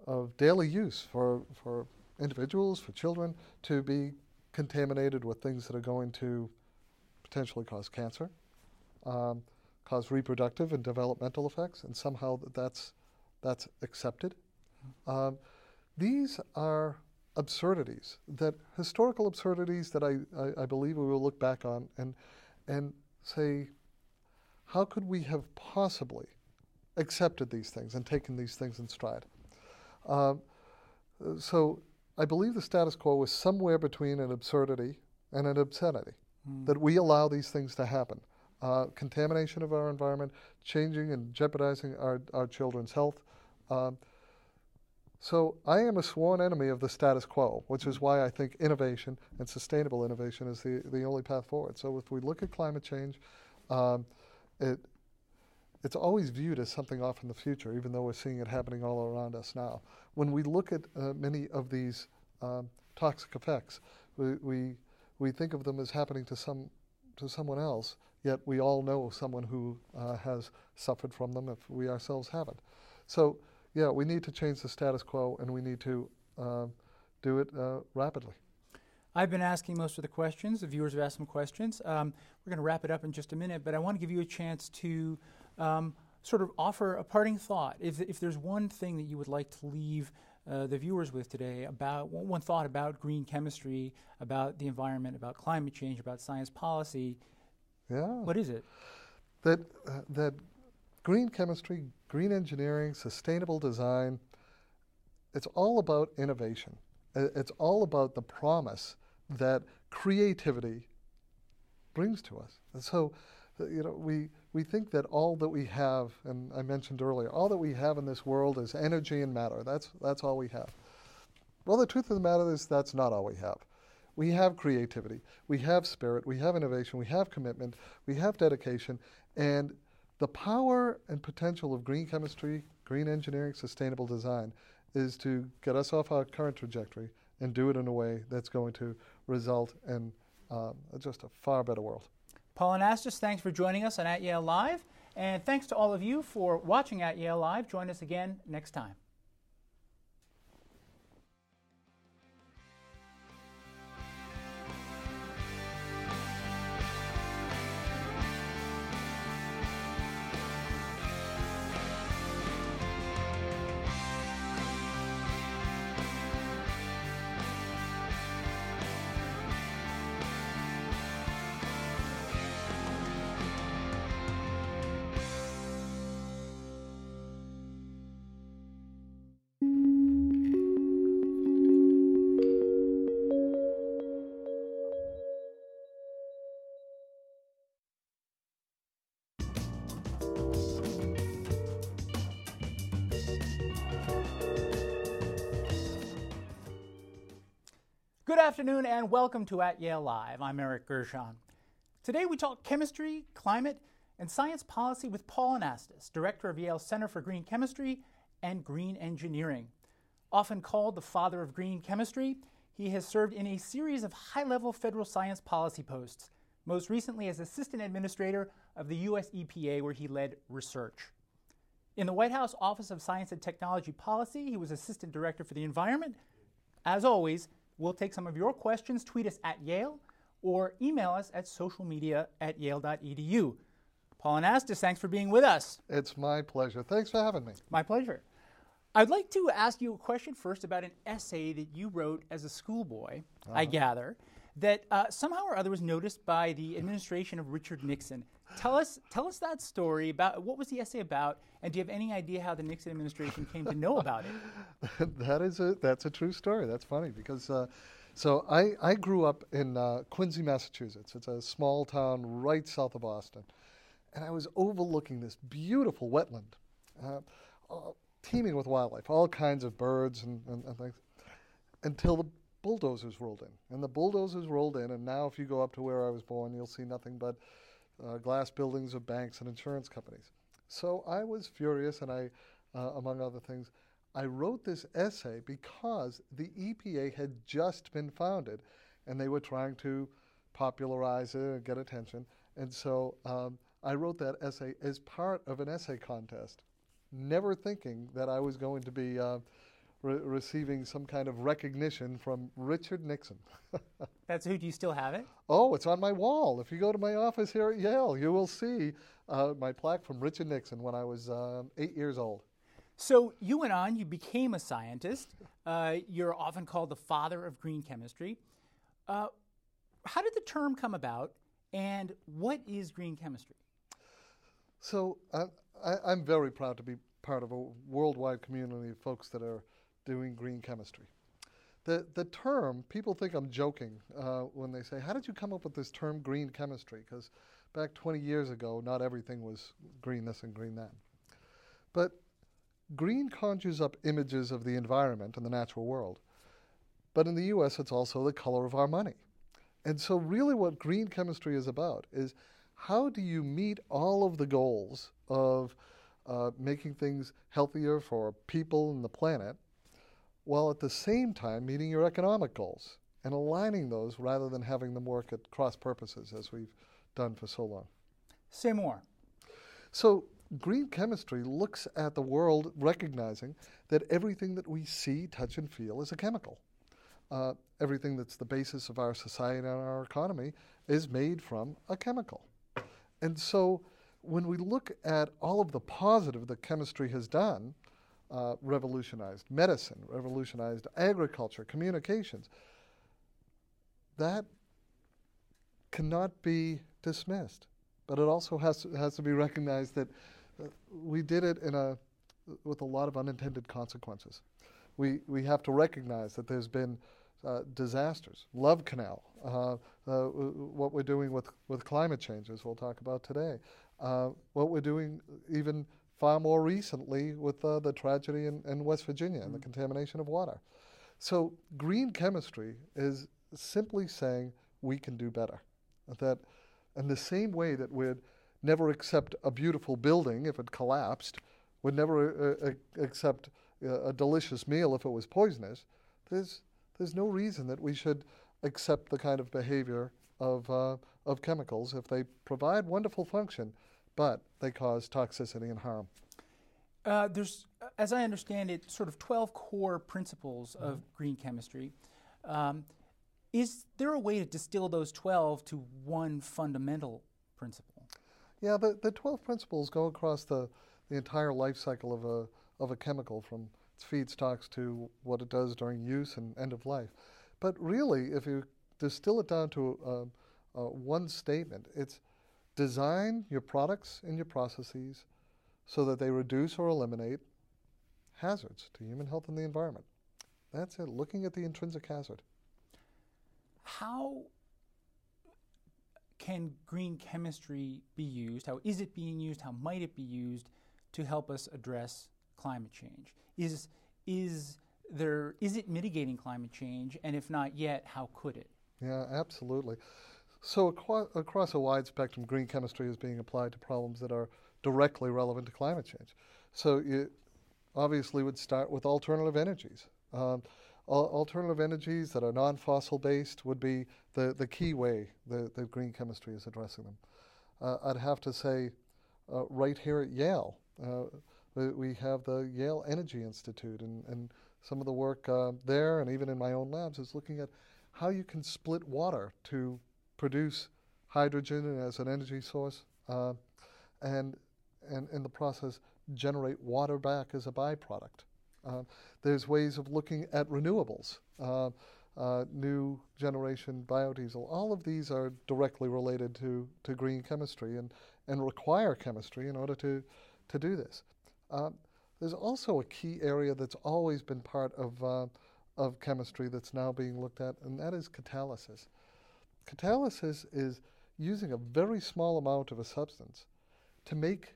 of daily use for, for individuals, for children, to be contaminated with things that are going to potentially cause cancer, um, cause reproductive and developmental effects, and somehow that that's, that's accepted. Um, these are absurdities, that historical absurdities that I, I, I believe we will look back on and, and say, how could we have possibly accepted these things and taken these things in stride? Um, so I believe the status quo is somewhere between an absurdity and an obscenity, that we allow these things to happen. Uh, contamination of our environment, changing and jeopardizing our, our children's health. Um, so I am a sworn enemy of the status quo, which is why I think innovation and sustainable innovation is the, the only path forward. So if we look at climate change, um, it, it's always viewed as something off in the future, even though we're seeing it happening all around us now. When we look at uh, many of these um, toxic effects, we, we, we think of them as happening to, some, to someone else, yet we all know someone who uh, has suffered from them if we ourselves haven't. So, yeah, we need to change the status quo and we need to um, do it uh, rapidly. I've been asking most of the questions. The viewers have asked some questions. Um, we're going to wrap it up in just a minute, but I want to give you a chance to um, sort of offer a parting thought. If, if there's one thing that you would like to leave uh, the viewers with today about one, one thought about green chemistry, about the environment, about climate change, about science policy, Yeah. what is it? that uh, that green chemistry, green engineering, sustainable design, it's all about innovation. It's all about the promise that creativity brings to us. And so, uh, you know, we we think that all that we have, and I mentioned earlier, all that we have in this world is energy and matter. That's that's all we have. Well, the truth of the matter is that's not all we have. We have creativity, we have spirit, we have innovation, we have commitment, we have dedication, and the power and potential of green chemistry, green engineering, sustainable design is to get us off our current trajectory and do it in a way that's going to result in um, just a far better world. Paul Anastas, thanks for joining us on At Yale Live. And thanks to all of you for watching At Yale Live. Join us again next time. Afternoon and welcome to At Yale Live. I'm Eric Gershon. Today we talk chemistry, climate, and science policy with Paul Anastas, director of Yale's Center for Green Chemistry and Green Engineering. Often called the father of green chemistry, he has served in a series of high level federal science policy posts, most recently as assistant administrator of the US EPA, where he led research. In the White House Office of Science and Technology Policy, he was Assistant Director for the Environment. As always, we'll take some of your questions, tweet us at Yale, or email us at socialmedia at yale.edu. Paul Anastas, thanks for being with us. It's my pleasure. Thanks for having me. My pleasure. I'd like to ask you a question first about an essay that you wrote as a schoolboy, uh-huh. I gather, that uh, somehow or other was noticed by the administration of Richard Nixon. Tell us, tell us that story about what was the essay about, and do you have any idea how the Nixon administration came to know about it? that is a that's a true story. That's funny because. Uh, so I, I grew up in uh, Quincy, Massachusetts. It's a small town right south of Boston, and I was overlooking this beautiful wetland, uh, teeming with wildlife, all kinds of birds and, and, and things, until the bulldozers rolled in. And the bulldozers rolled in, and now if you go up to where I was born, you'll see nothing but uh, glass buildings of banks and insurance companies. So I was furious, and I, uh, among other things, I wrote this essay because the EPA had just been founded, and they were trying to popularize it and get attention. And so um, I wrote that essay as part of an essay contest, never thinking that I was going to be. Uh, re- receiving some kind of recognition from Richard Nixon. That's who. Do you still have it? Oh, it's on my wall. If you go to my office here at Yale, you will see uh, my plaque from Richard Nixon when I was um, eight years old. So you went on, you became a scientist. Uh, you're often called the father of green chemistry. Uh, how did the term come about, and what is green chemistry? So I, am very proud to be part of a worldwide community of folks that are doing green chemistry. The, the term, people think I'm joking uh, when they say, How did you come up with this term green chemistry? Because back 20 years ago, not everything was green this and green that. But green conjures up images of the environment and the natural world. But in the US, it's also the color of our money. And so, really, what green chemistry is about is how do you meet all of the goals of uh, making things healthier for people and the planet while at the same time meeting your economic goals and aligning those rather than having them work at cross purposes as we've done for so long. Say more. So, green chemistry looks at the world recognizing that everything that we see, touch, and feel is a chemical. Uh, everything that's the basis of our society and our economy is made from a chemical. And so, when we look at all of the positive that chemistry has done, uh, revolutionized medicine, revolutionized agriculture, communications. That cannot be dismissed, but it also has to, has to be recognized that uh, we did it in a with a lot of unintended consequences. We we have to recognize that there's been uh, disasters, Love Canal, uh, uh, what we're doing with, with climate change, as we'll talk about today, uh, what we're doing even far more recently with uh, the tragedy in, in, West Virginia mm-hmm. and the mm. contamination of water. So, green chemistry is simply saying we can do better. That, in the same way that we'd never accept a beautiful building if it collapsed, would never uh, uh, accept uh, a delicious meal if it was poisonous, there's, there's no reason that we should accept the kind of behavior of, uh, of chemicals if they provide wonderful function but they cause toxicity and harm. Uh, there's, as I understand it, sort of 12 core principles mm-hmm. of green chemistry. Um, is there a way to distill those 12 to one fundamental principle? Yeah, the, the 12 principles go across the, the entire life cycle of a, of a chemical from its feedstocks to what it does during use and end of life. But really, if you distill it down to uh, uh, one statement, it's Design your products and your processes so that they reduce or eliminate hazards to human health and the environment. That's it, looking at the intrinsic hazard. How can green chemistry be used? How is it being used? How might it be used to help us address climate change? Is, is, there, is it mitigating climate change? And if not yet, how could it? Yeah, absolutely. So across a wide spectrum, green chemistry is being applied to problems that are directly relevant to climate change. So it obviously would start with alternative energies. Um, alternative energies that are non-fossil based would be the, the key way that, green chemistry is addressing them. Uh, I'd have to say, uh, right here at Yale, uh, We, we have the Yale Energy Institute, and, and some of the work uh, there, and even in my own labs, is looking at how you can split water to produce hydrogen as an energy source, uh, and, and in the process generate water back as a byproduct. Uh, there's ways of looking at renewables, uh, uh, new generation biodiesel. All of these are directly related to, to green chemistry and, and require chemistry in order to, to do this. Uh, there's also a key area that's always been part of, uh, of chemistry that's now being looked at, and that is catalysis. Catalysis is using a very small amount of a substance to make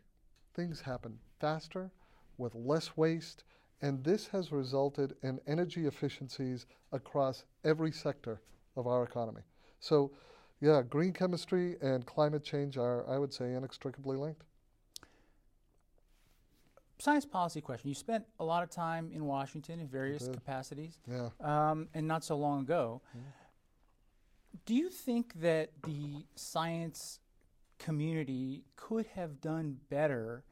things happen faster, with less waste, and this has resulted in energy efficiencies across every sector of our economy. So, yeah, green chemistry and climate change are, I would say, inextricably linked. Science policy question. You spent a lot of time in Washington in various capacities, Yeah. um, and not so long ago. Do you think that the science community could have done better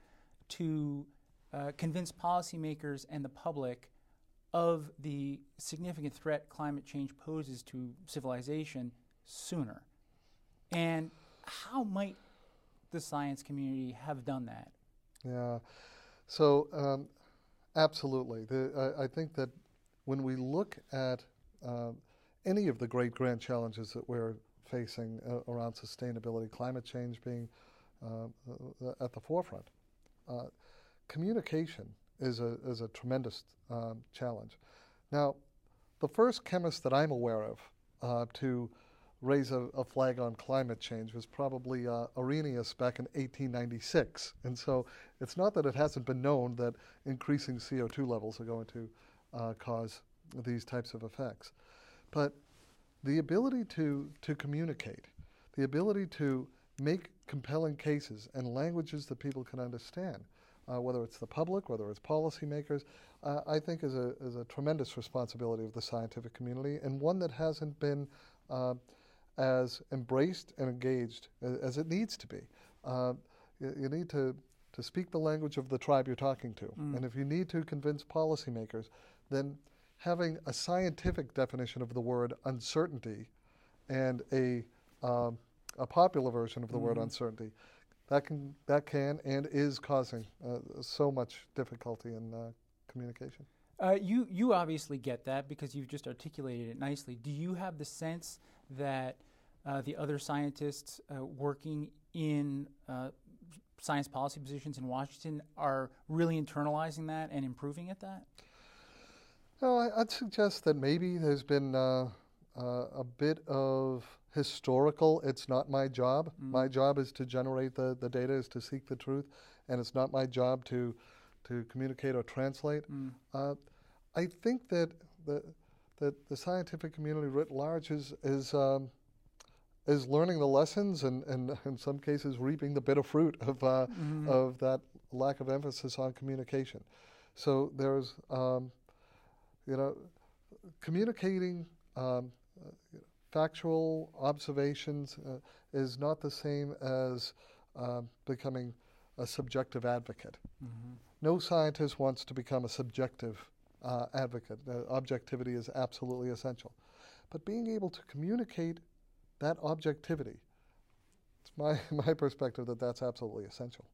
to uh, convince policymakers and the public of the significant threat climate change poses to civilization sooner? And how might the science community have done that? Yeah. So, um, absolutely. The, I, I think that when we look at uh, any of the great grand challenges that we're facing uh, around sustainability, climate change being uh, uh at the forefront, uh, communication is a, is a tremendous um, challenge. Now, the first chemist that I'm aware of uh, to raise a, a, flag on climate change was probably uh, Arrhenius back in 1896. And so it's not that it hasn't been known that increasing CO2 levels are going to uh, cause these types of effects. But the ability to, to communicate, the ability to make compelling cases and languages that people can understand, uh, whether it's the public, whether it's policymakers, uh, I think is a, is a tremendous responsibility of the scientific community and one that hasn't been uh, as embraced and engaged as, as it needs to be. Uh, you, you, need to, to speak the language of the tribe you're talking to. Mm. And if you need to convince policymakers, then having a scientific definition of the word uncertainty and a, um, a popular version of the mm. word uncertainty, that can, that can and is causing uh, so much difficulty in uh, communication. Uh, you, you obviously get that because you've just articulated it nicely. Do you have the sense that uh, the other scientists uh, working in uh, science policy positions in Washington are really internalizing that and improving at that? No, I, would suggest that maybe there's been uh, uh, a bit of historical, it's not my job. Mm. My job is to generate the, the data, is to seek the truth, and it's not my job to, to communicate or translate. Mm. Uh, I think that the, that the scientific community writ large is, is, um, is learning the lessons and, and in some cases reaping the bitter fruit of, uh, mm-hmm. of that lack of emphasis on communication. So there's, um, you know, communicating um, factual observations uh, is not the same as uh, becoming a subjective advocate. Mm-hmm. No scientist wants to become a subjective uh, advocate. Objectivity is absolutely essential. But being able to communicate that objectivity, it's my, my perspective that that's absolutely essential.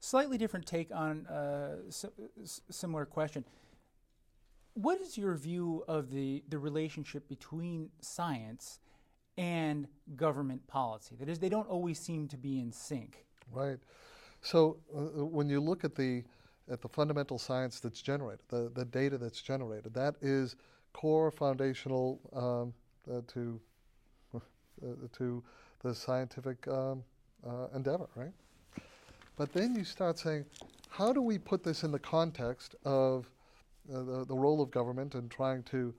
Slightly different take on a uh, similar question. What is your view of the, the relationship between science and government policy? That is, they don't always seem to be in sync. Right. So uh, when you look at the at the fundamental science that's generated, the, the data that's generated. That is core foundational um, uh, to uh, to the scientific um, uh, endeavor, right? But then you start saying, how do we put this in the context of uh, the, the role of government and trying to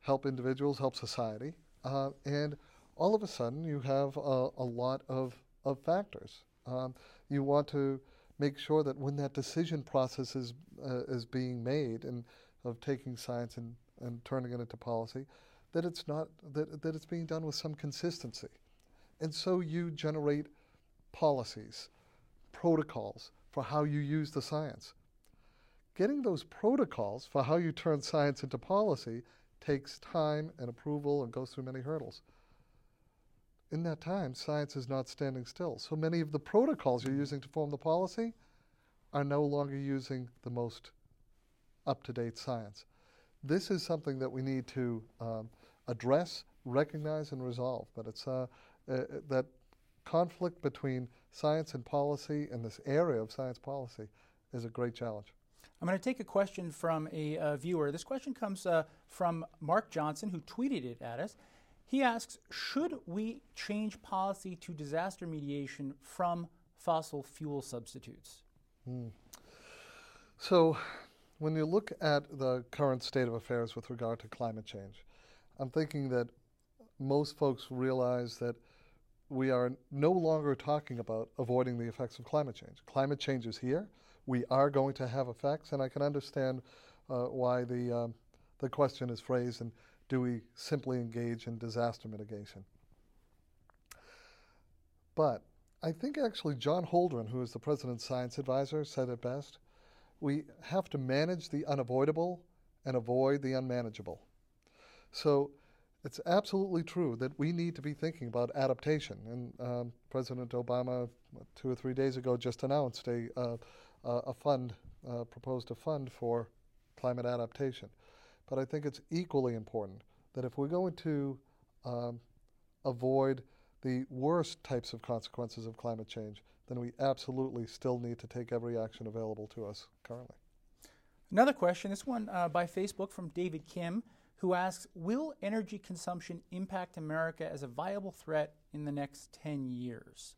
help individuals, help society? Uh, and all of a sudden, you have a, a lot of, of factors. Um, you want to make sure that when that decision process is, uh, is being made and of taking science and, and turning it into policy, that it's not that, that it's being done with some consistency. And so you generate policies, protocols for how you use the science. Getting those protocols for how you turn science into policy takes time and approval and goes through many hurdles. In that time, science is not standing still. So many of the protocols you're using to form the policy are no longer using the most up to date science. This is something that we need to um, address, recognize, and resolve. But it's uh, uh, that conflict between science and policy in this area of science policy is a great challenge. I'm going to take a question from a uh, viewer. This question comes uh, from Mark Johnson, who tweeted it at us. He asks Should we change policy to disaster mediation from fossil fuel substitutes? Mm. So, when you look at the current state of affairs with regard to climate change, I'm thinking that most folks realize that we are no longer talking about avoiding the effects of climate change. Climate change is here. We are going to have effects, and I can understand uh, why the, um, the question is phrased and do we simply engage in disaster mitigation? But I think actually John Holdren, who is the president's science advisor, said it best. We have to manage the unavoidable and avoid the unmanageable. So it's absolutely true that we need to be thinking about adaptation. And um, President Obama, two or three days ago, just announced a, uh, a fund, uh, proposed a fund for climate adaptation. But I think it's equally important that if we're going to um, avoid the worst types of consequences of climate change, then we absolutely still need to take every action available to us currently. Another question, this one uh, by Facebook from David Kim who asks Will energy consumption impact America as a viable threat in the next 10 years?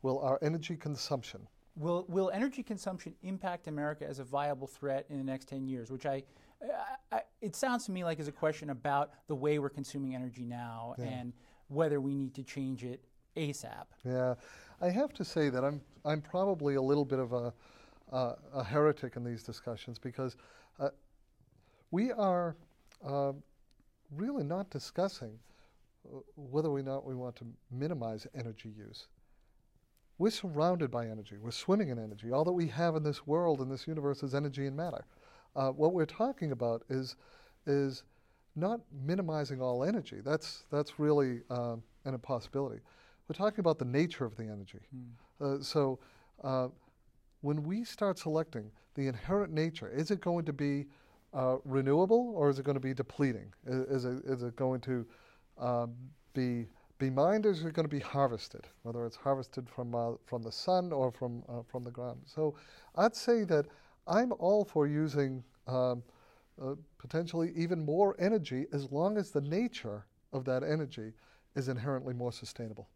Will our energy consumption? Will, will energy consumption impact America as a viable threat in the next 10 years? Which I, I, I it sounds to me like is a question about the way we're consuming energy now yeah. and whether we need to change it ASAP. Yeah, I have to say that I'm, I'm probably a little bit of a, uh, a heretic in these discussions because uh, we are uh, really not discussing uh, whether or not we want to minimize energy use. We're surrounded by energy. We're swimming in energy. All that we have in this world, in this universe, is energy and matter. Uh, what we're talking about is, is not minimizing all energy. That's, that's really um, an impossibility. We're talking about the nature of the energy. Mm. so uh, when we start selecting the inherent nature, is it going to be uh, renewable or is it going to be depleting? Is, is, it, is it going to um, be or is going to be harvested? Whether it's harvested from uh, from the sun or from uh, from the ground. So I'd say that I'm all for using um, uh, potentially even more energy as long as the nature of that energy is inherently more sustainable.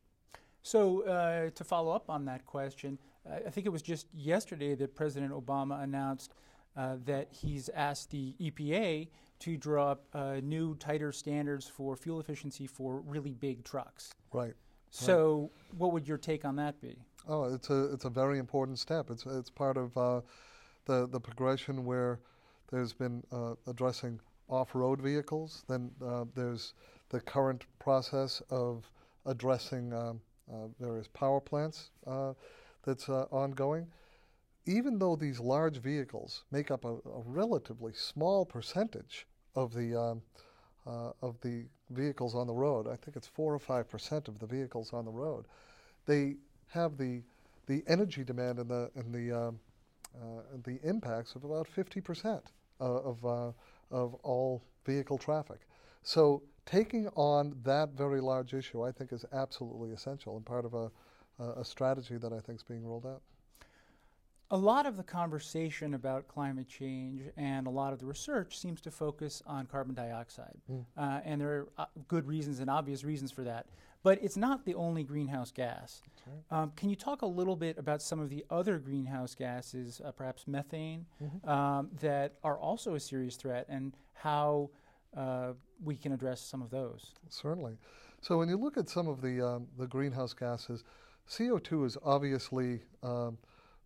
So uh, to follow up on that question, I think it was just yesterday that President Obama announced uh, that he's asked the EPA to draw up uh, new, tighter standards for fuel efficiency for really big trucks. Right. So, right. what would your take on that be? Oh, it's a it's a very important step. It's it's part of uh, the the progression where there's been uh, addressing off-road vehicles. Then uh, there's the current process of addressing um, uh, various power plants that's ongoing even though these large vehicles make up a, a relatively small percentage of the um, uh, of the vehicles on the road, I think it's four or five percent of the vehicles on the road, they have the the energy demand and the and the um, uh, the impacts of about fifty percent uh, of uh, of all vehicle traffic. So taking on that very large issue, I think, is absolutely essential and part of a a strategy that I think is being rolled out. A lot of the conversation about climate change and a lot of the research seems to focus on carbon dioxide. Mm. Uh, and there are uh, good reasons and obvious reasons for that. But it's not the only greenhouse gas. Right. Um, can you talk a little bit about some of the other greenhouse gases, uh, perhaps methane, mm-hmm. um, that are also a serious threat and how uh, we can address some of those? Certainly. So when you look at some of the, um, the greenhouse gases, CO2 is obviously um,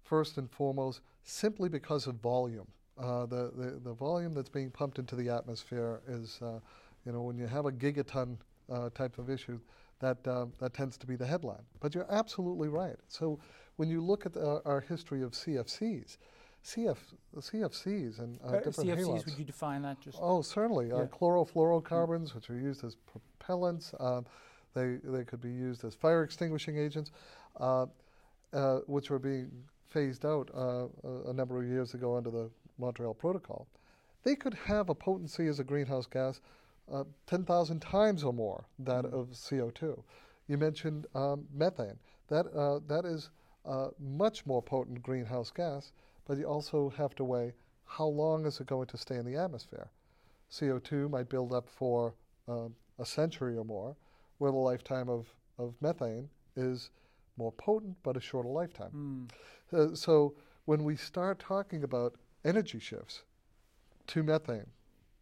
first and foremost simply because of volume. Uh, the, the, the, volume that's being pumped into the atmosphere is, uh, you know, when you have a gigaton uh, type of issue, that, uh, that tends to be the headline. But you're absolutely right. So when you look at the, our history of CFCs, CF, CFCs and uh, Uh, different CFCs, would you define that just? Oh, certainly. Uh, Yeah. chlorofluorocarbons, which are used as propellants, um, they, they could be used as fire extinguishing agents, uh, uh, which were being phased out uh, a, a number of years ago under the Montreal Protocol. They could have a potency as a greenhouse gas uh, 10,000 times or more that of CO2. You mentioned um, methane. That, uh, that is a much more potent greenhouse gas, but you also have to weigh how long is it going to stay in the atmosphere. CO2 might build up for uh, a century or more, where the lifetime of, of methane is more potent but a shorter lifetime. Uh, so when we start talking about energy shifts to methane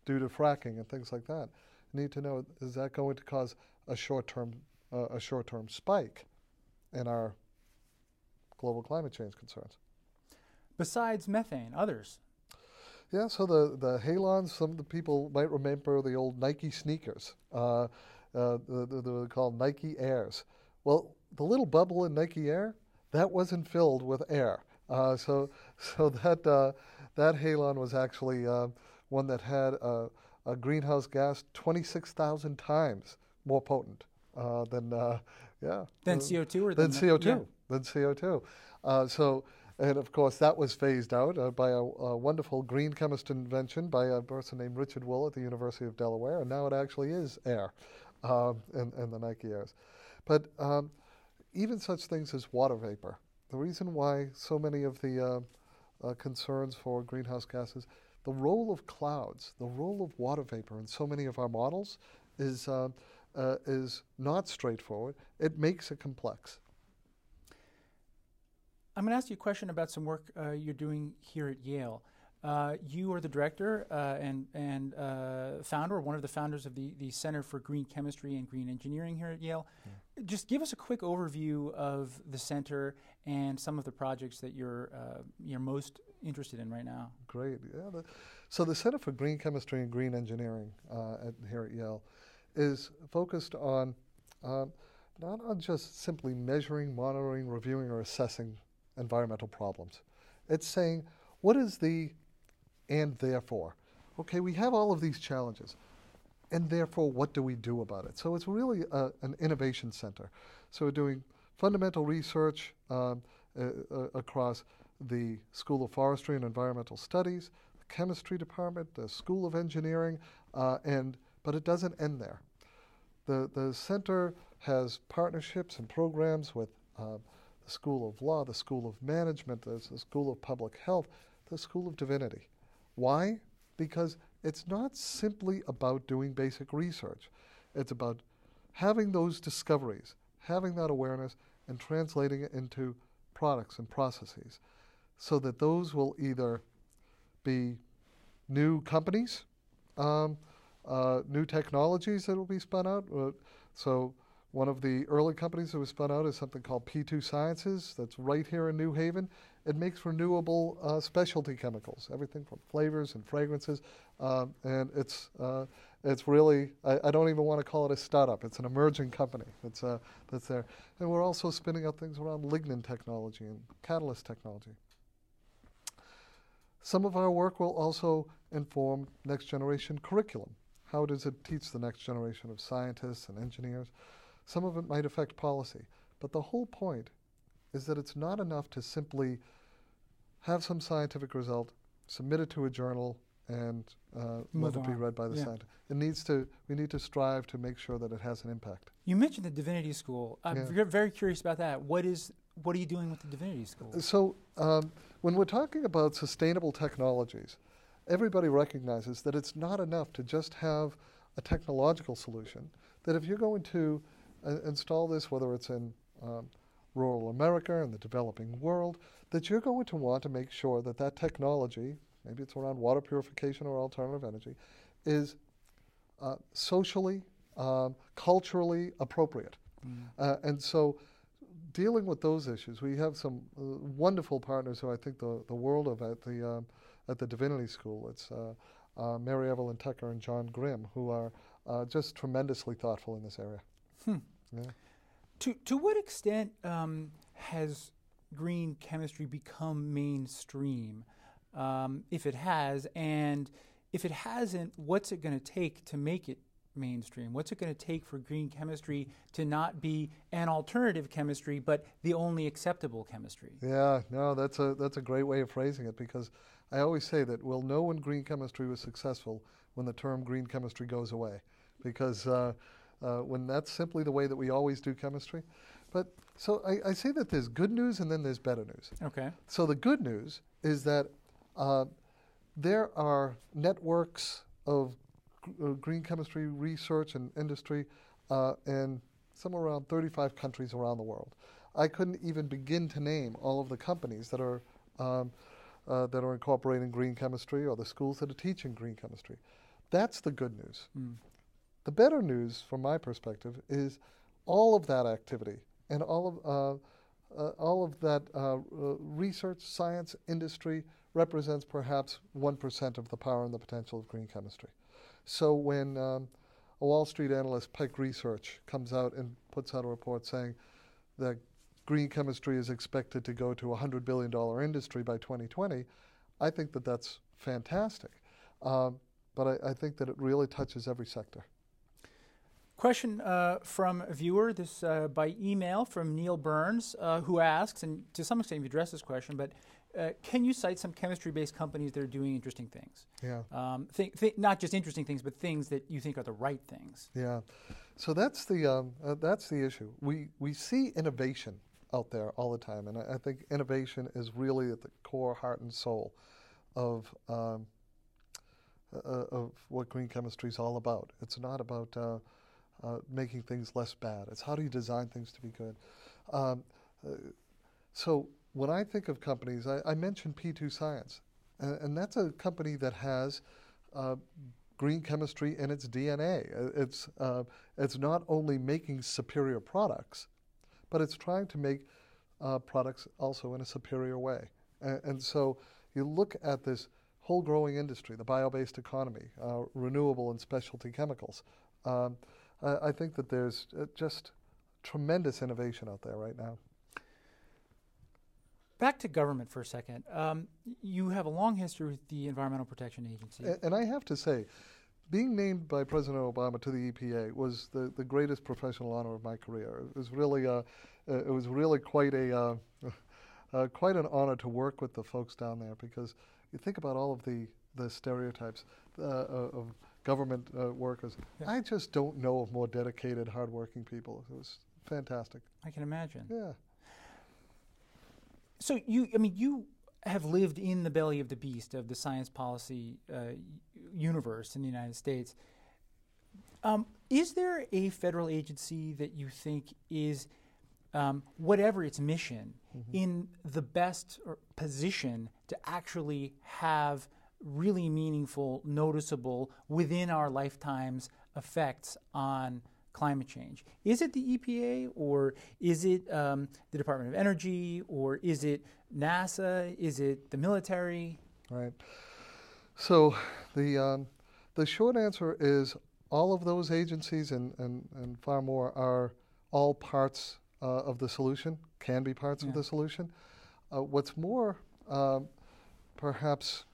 due to fracking and things like that, need to know is that going to cause a short-term uh, a short-term spike in our global climate change concerns? Besides methane, others. Yeah, so the, the halons, some of the people might remember the old Nike sneakers. Uh, uh, the, the, they were called Nike Airs. Well, the little bubble in Nike Air, that wasn't filled with air. Uh, so so that, uh, that halon was actually uh, one that had a, a greenhouse gas 26,000 times more potent uh, than, uh, yeah. Then uh, CO2 or than than CO2. yeah. Than CO2. Uh, so, and of course, that was phased out uh, by a, a wonderful green chemist invention by a person named Richard Wool at the University of Delaware, and now it actually is air um, in, in the Nike Airs. But um, even such things as water vapor, the reason why so many of the uh, uh, concerns for greenhouse gases, the role of clouds, the role of water vapor in so many of our models is, uh, uh, is not straightforward. It makes it complex. I'm going to ask you a question about some work uh, you're doing here at Yale. Uh, you are the director uh, and, and uh, founder, or one of the founders of the, the Center for Green Chemistry and Green Engineering here at Yale. Just give us a quick overview of the center and some of the projects that you're, uh, you're most interested in right now. Great. Yeah. The, so the Center for Green Chemistry and Green Engineering uh, at, here at Yale is focused on um, not on just simply measuring, monitoring, reviewing, or assessing environmental problems. It's saying, what is the and therefore? Okay, we have all of these challenges, and therefore, what do we do about it? So it's really a, an innovation center. So we're doing fundamental research um, uh, uh, across the School of Forestry and Environmental Studies, the Chemistry Department, the School of Engineering, uh, and but it doesn't end there. The the center has partnerships and programs with uh, the School of Law, the School of Management, the School of Public Health, the School of Divinity. Why? Because it's not simply about doing basic research. It's about having those discoveries, having that awareness, and translating it into products and processes so that those will either be new companies, um, uh, new technologies that will be spun out. Uh, so one of the early companies that was spun out is something called P2 Sciences that's right here in New Haven. It makes renewable uh, specialty chemicals, everything from flavors and fragrances. Um, and it's, uh, it's really, I, I, don't even want to call it a startup. It's an emerging company that's, uh, that's there. And we're also spinning up things around lignin technology and catalyst technology. Some of our work will also inform next generation curriculum. How does it teach the next generation of scientists and engineers? Some of it might affect policy. But the whole point is that it's not enough to simply have some scientific result, submit it to a journal, and uh, let it be read by the yeah. scientist. It needs to. We need to strive to make sure that it has an impact. You mentioned the Divinity School. I'm Yeah. very curious about that. What is what are you doing with the Divinity School? So, um, when we're talking about sustainable technologies, everybody recognizes that it's not enough to just have a technological solution. That if you're going to uh, install this, whether it's in um, rural America and the developing world, that you're going to want to make sure that that technology, maybe it's around water purification or alternative energy, is uh, socially, um, culturally appropriate. Uh, and so, dealing with those issues, we have some uh, wonderful partners who I think the, the world of at the um, at the Divinity School. It's uh, uh, Mary Evelyn Tucker and John Grim, who are uh, just tremendously thoughtful in this area. Yeah. To to what extent um, has green chemistry become mainstream? um, if it has, and if it hasn't, what's it going to take to make it mainstream? What's it going to take for green chemistry to not be an alternative chemistry, but the only acceptable chemistry? Yeah, no, that's a that's a great way of phrasing it because I always say that we'll know when green chemistry was successful when the term green chemistry goes away, because uh, uh, when that's simply the way that we always do chemistry. But so I, I, say that there's good news and then there's better news. Okay. So the good news is that uh, there are networks of uh, green chemistry research and industry uh, in somewhere around 35 countries around the world. I couldn't even begin to name all of the companies that are um, uh, that are incorporating green chemistry or the schools that are teaching green chemistry. That's the good news. Mm. The better news, from my perspective, is all of that activity and all of uh, uh, all of that uh, research, science, industry represents perhaps 1% of the power and the potential of green chemistry. So when um, a Wall Street analyst, Peck Research, comes out and puts out a report saying that green chemistry is expected to go to a $100 billion industry by 2020, I think that that's fantastic. Um, but I, I, think that it really touches every sector. Question uh, from a viewer, this uh, by email from Neil Burns, uh, who asks, and to some extent you've addressed this question, but uh, can you cite some chemistry-based companies that are doing interesting things? Yeah. Um, th- th- not just interesting things, but things that you think are the right things. Yeah. So that's the um, uh, that's the issue. We we see innovation out there all the time, and I, I, think innovation is really at the core, heart, and soul of um, uh, of what green chemistry is all about. It's not about uh, making things less bad. It's how do you design things to be good. Um, uh, so when I think of companies, I, I mentioned P2 Science, and, and, that's a company that has uh, green chemistry in its DNA. It's, uh, it's not only making superior products, but it's trying to make uh, products also in a superior way. And, and, so you look at this whole growing industry, the bio based economy, uh, renewable and specialty chemicals. Um, I think that there's uh, just tremendous innovation out there right now. Back to government for a second. Um, you have a long history with the Environmental Protection Agency. And, and, I have to say, being named by President Obama to the EPA was the, the greatest professional honor of my career. It was really, uh, uh it was really quite a uh, uh, quite an honor to work with the folks down there because you think about all of the the stereotypes uh, uh, of government workers. Yeah. I just don't know of more dedicated, hardworking people. It was fantastic. I can imagine. Yeah. So you, I mean, you have lived in the belly of the beast of the science policy uh, universe in the United States. Um, is there a federal agency that you think is, um, whatever its mission, mm-hmm. in the best position to actually have really meaningful, noticeable, within our lifetimes effects on climate change? Is it the EPA or is it um, the Department of Energy or is it NASA? Is it the military? Right. So the um, the short answer is all of those agencies and, and, and far more are all parts uh, of the solution, can be parts yeah. of the solution. Uh, what's more um, perhaps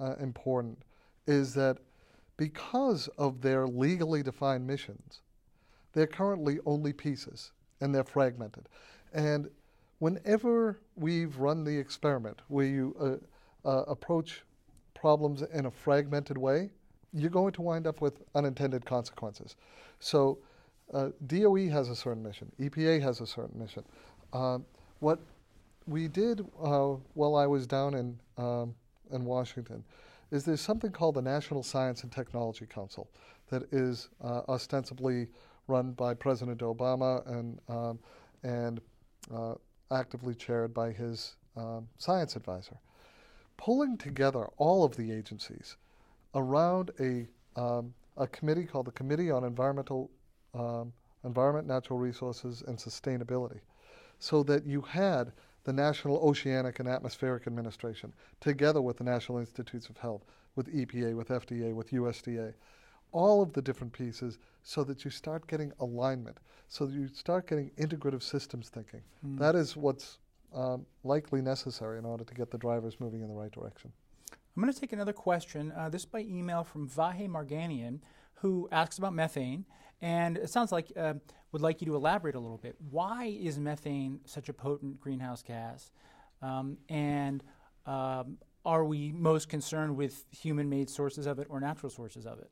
uh, important is that because of their legally defined missions, they're currently only pieces and they're fragmented. And whenever we've run the experiment where you uh, uh, approach problems in a fragmented way, you're going to wind up with unintended consequences. So, uh, DOE has a certain mission, EPA has a certain mission. Um, what we did uh, while I was down in, um, in Washington is there's something called the National Science and Technology Council that is uh, ostensibly run by President Obama and um, and uh, actively chaired by his um, science advisor, pulling together all of the agencies around a um, a committee called the Committee on Environmental um, Environment, Natural Resources, and Sustainability, so that you had the National Oceanic and Atmospheric Administration, together with the National Institutes of Health, with EPA, with FDA, with USDA, all of the different pieces so that you start getting alignment, so that you start getting integrative systems thinking. Mm. That is what's um, likely necessary in order to get the drivers moving in the right direction. I'm going to take another question. Uh, this by email from Vahe Marganian, who asks about methane, and it sounds like uh, would like you to elaborate a little bit. Why is methane such a potent greenhouse gas? Um, and um, are we most concerned with human-made sources of it or natural sources of it?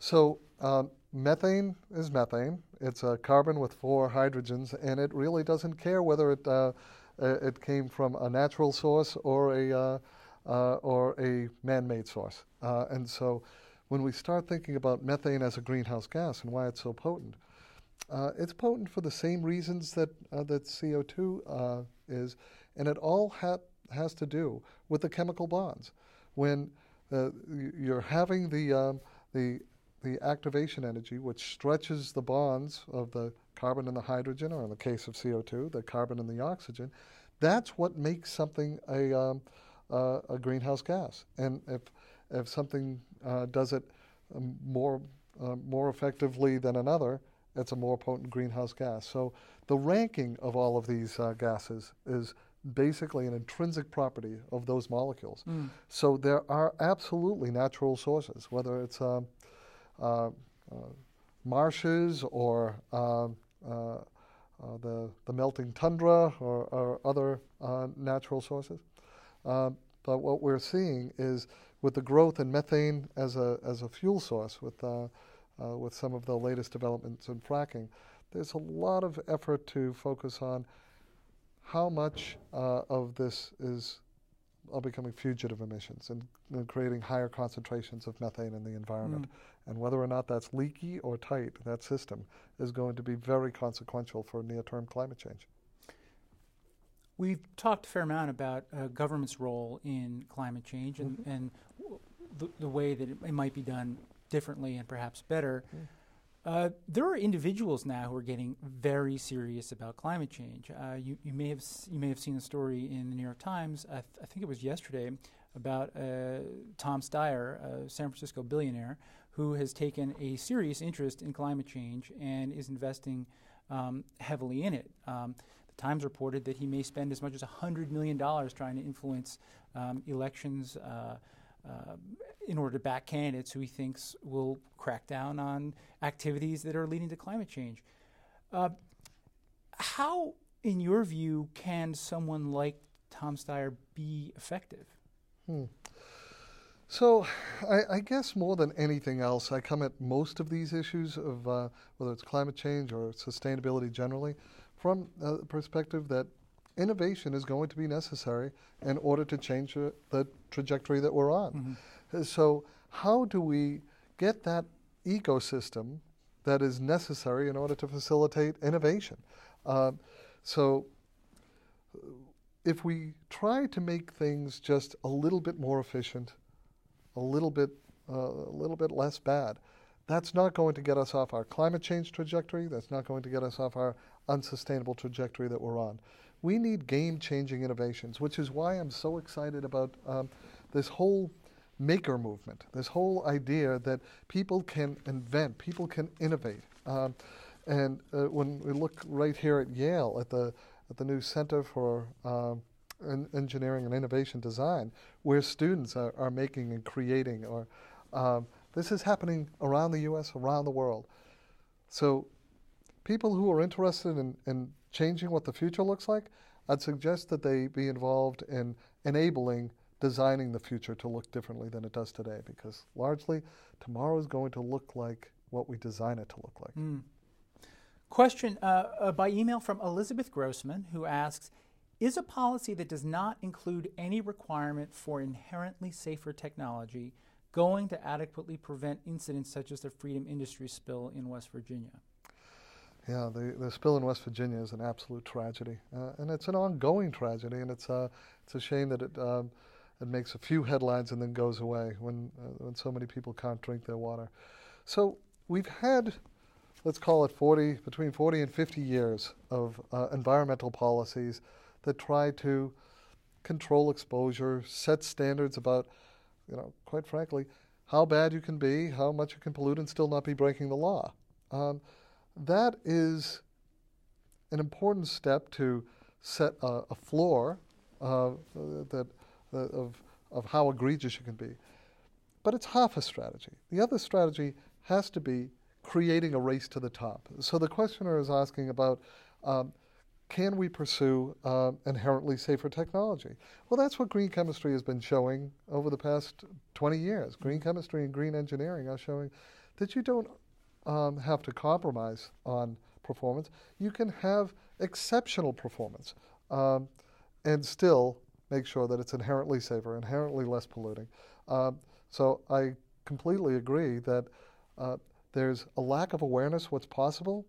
So um, methane is methane. It's a carbon with four hydrogens, and it really doesn't care whether it uh, it came from a natural source or a uh, uh, or a man-made source. Uh, and so, when we start thinking about methane as a greenhouse gas and why it's so potent, uh, it's potent for the same reasons that uh, that CO2 is, and it all ha- has to do with the chemical bonds. When you're having the um, the the activation energy, which stretches the bonds of the carbon and the hydrogen, or in the case of CO2, the carbon and the oxygen, that's what makes something a, um, uh, a greenhouse gas. And if, if something uh, does it um, more, uh, more effectively than another, it's a more potent greenhouse gas. So the ranking of all of these uh, gases is basically an intrinsic property of those molecules. Mm. So there are absolutely natural sources, whether it's um, uh, uh, marshes or um, uh, the, the melting tundra or, or other natural sources. Um, but what we're seeing is with the growth in methane as a, as a fuel source, with, uh, with some of the latest developments in fracking, there's a lot of effort to focus on how much uh, of this is are becoming fugitive emissions and, and, creating higher concentrations of methane in the environment. Mm. And whether or not that's leaky or tight, that system is going to be very consequential for near term climate change. We've talked a fair amount about uh, government's role in climate change and, mm-hmm. and the, the, way that it, it, might be done differently and perhaps better. Mm. Uh, there are individuals now who are getting very serious about climate change. Uh, you, you, may have you may have seen a story in the New York Times. I, th- I think it was yesterday about uh, Tom Steyer, a San Francisco billionaire, who has taken a serious interest in climate change and is investing um, heavily in it. Um, the Times reported that he may spend as much as $100 million trying to influence um, elections uh, uh, in order to back candidates who he thinks will crack down on activities that are leading to climate change. Uh, how, in your view, can someone like Tom Steyer be effective? Hmm. So, I, I, guess more than anything else, I come at most of these issues of uh, whether it's climate change or sustainability generally from the perspective that innovation is going to be necessary in order to change uh, the trajectory that we're on. Mm-hmm. So, how do we get that ecosystem that is necessary in order to facilitate innovation? Uh, so, if we try to make things just a little bit more efficient, a little bit, uh, a little bit less bad, that's not going to get us off our climate change trajectory. That's not going to get us off our unsustainable trajectory that we're on. We need game changing innovations, which is why I'm so excited about um, this whole maker movement, this whole idea that people can invent, people can innovate. Um, and uh, when we look right here at Yale, at the, at the new Center for um, Engineering and Innovation Design, where students are, are making and creating, or um, this is happening around the US, around the world. So people who are interested in, in changing what the future looks like, I'd suggest that they be involved in enabling designing the future to look differently than it does today because largely tomorrow is going to look like what we design it to look like. Mm. Question uh, uh, by email from Elizabeth Grossman who asks Is a policy that does not include any requirement for inherently safer technology going to adequately prevent incidents such as the Freedom Industries spill in West Virginia? Yeah, the, the spill in West Virginia is an absolute tragedy, uh, and it's an ongoing tragedy, and it's uh, it's a shame that it um, it makes a few headlines and then goes away when uh, when so many people can't drink their water. So we've had, let's call it 40 between 40 and 50 years of uh, environmental policies that try to control exposure, set standards about, you know, quite frankly, how bad you can be, how much you can pollute, and still not be breaking the law. Um, that is an important step to set a, a floor uh, that, uh, of, of how egregious you can be. But it's half a strategy. The other strategy has to be creating a race to the top. So the questioner is asking about um, can we pursue uh, inherently safer technology? Well, that's what green chemistry has been showing over the past 20 years. Green chemistry and green engineering are showing that you don't um, have to compromise on performance. You can have exceptional performance um, and still make sure that it's inherently safer, inherently less polluting. Um, so I completely agree that uh, there's a lack of awareness what's possible,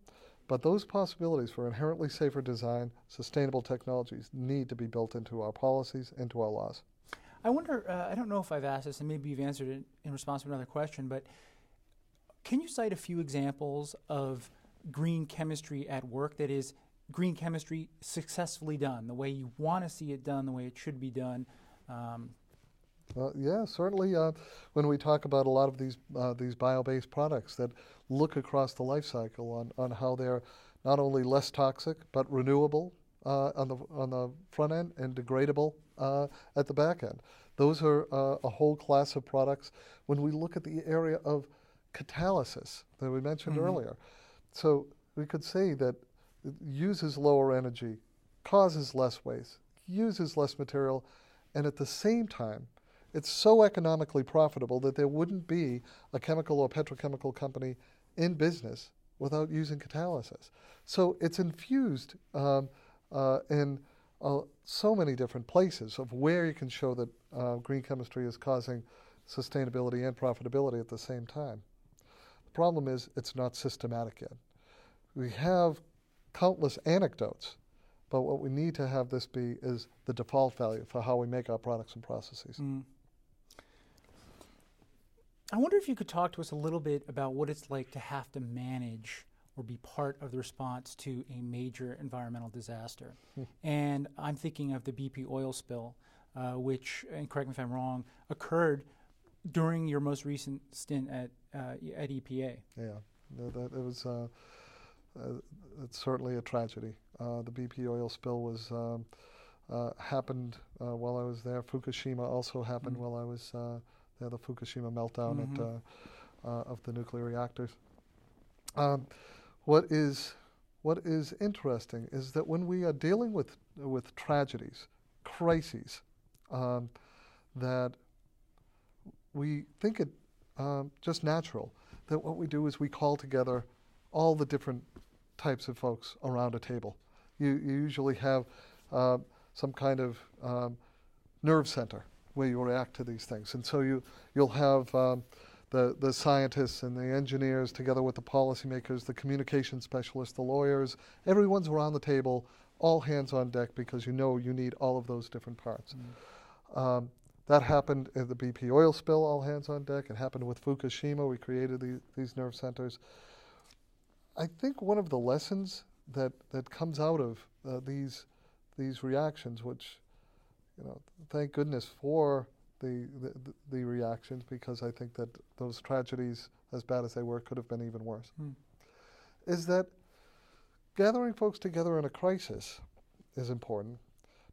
but those possibilities for inherently safer design, sustainable technologies need to be built into our policies, into our laws. I wonder, uh, I don't know if I've asked this, and maybe you've answered it in response to another question, but can you cite a few examples of green chemistry at work that is green chemistry successfully done, the way you want to see it done, the way it should be done? Um, well, yeah, certainly. Uh, when we talk about a lot of these uh, these bio-based products that look across the life cycle on, on how they're not only less toxic but renewable uh, on the on the front end and degradable uh, at the back end, those are uh, a whole class of products. When we look at the area of catalysis that we mentioned mm-hmm. earlier, so we could say that it uses lower energy, causes less waste, uses less material, and at the same time it's so economically profitable that there wouldn't be a chemical or petrochemical company in business without using catalysis. So it's infused um, uh, in uh, so many different places of where you can show that uh, green chemistry is causing sustainability and profitability at the same time. The problem is it's not systematic yet. We have countless anecdotes, but what we need to have this be is the default value for how we make our products and processes. Mm. I wonder if you could talk to us a little bit about what it's like to have to manage or be part of the response to a major environmental disaster. Hmm. And I'm thinking of the BP oil spill, uh, which, and correct me if I'm wrong, occurred during your most recent stint at uh, at EPA. Yeah, no, that it was. Uh, uh, it's certainly a tragedy. Uh, the BP oil spill was um, uh, happened while I was there. Fukushima also happened mm. while I was there. the Fukushima meltdown mm-hmm. at, uh, uh, of the nuclear reactors. Um, what is what is interesting is that when we are dealing with with tragedies, crises, um, that we think it um, just natural that what we do is we call together all the different types of folks around a table. You, you usually have uh, some kind of um, nerve center where you react to these things. And so you, you'll have um, the, the scientists and the engineers together with the policymakers, the communication specialists, the lawyers, everyone's around the table, all hands on deck because you know you need all of those different parts. Mm. Um, that happened in the BP oil spill, all hands on deck. It happened with Fukushima. We created the, these nerve centers. I think one of the lessons that, that comes out of uh, these, these reactions, which you know, thank goodness for the, the, the reactions because I think that those tragedies, as bad as they were, could have been even worse. Mm. Is that gathering folks together in a crisis is important,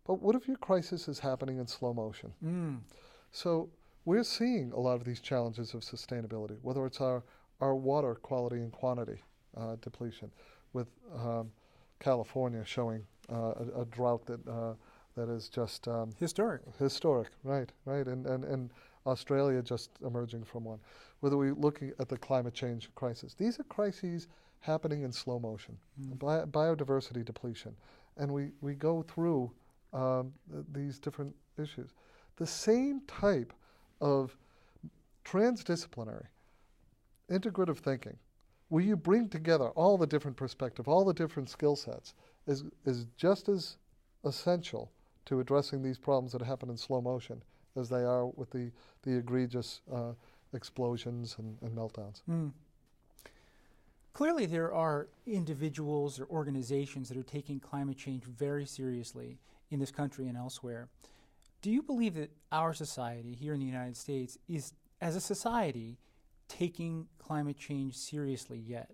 but what if your crisis is happening in slow motion? Mm. So we're seeing a lot of these challenges of sustainability, whether it's our, our water quality and quantity uh, depletion, with um, California showing uh, a, a, drought that uh, that is just um, historic. Historic, right, right, and, and and Australia just emerging from one. Whether we're looking at the climate change crisis, these are crises happening in slow motion. Mm. Bi- biodiversity depletion, and we we go through um, these different issues. The same type of transdisciplinary, integrative thinking, where you bring together all the different perspective, all the different skill sets, is is just as essential to addressing these problems that happen in slow motion as they are with the, the egregious uh, explosions and, and meltdowns. Mm. Clearly, there are individuals or organizations that are taking climate change very seriously in this country and elsewhere. Do you believe that our society here in the United States is, as a society, taking climate change seriously yet?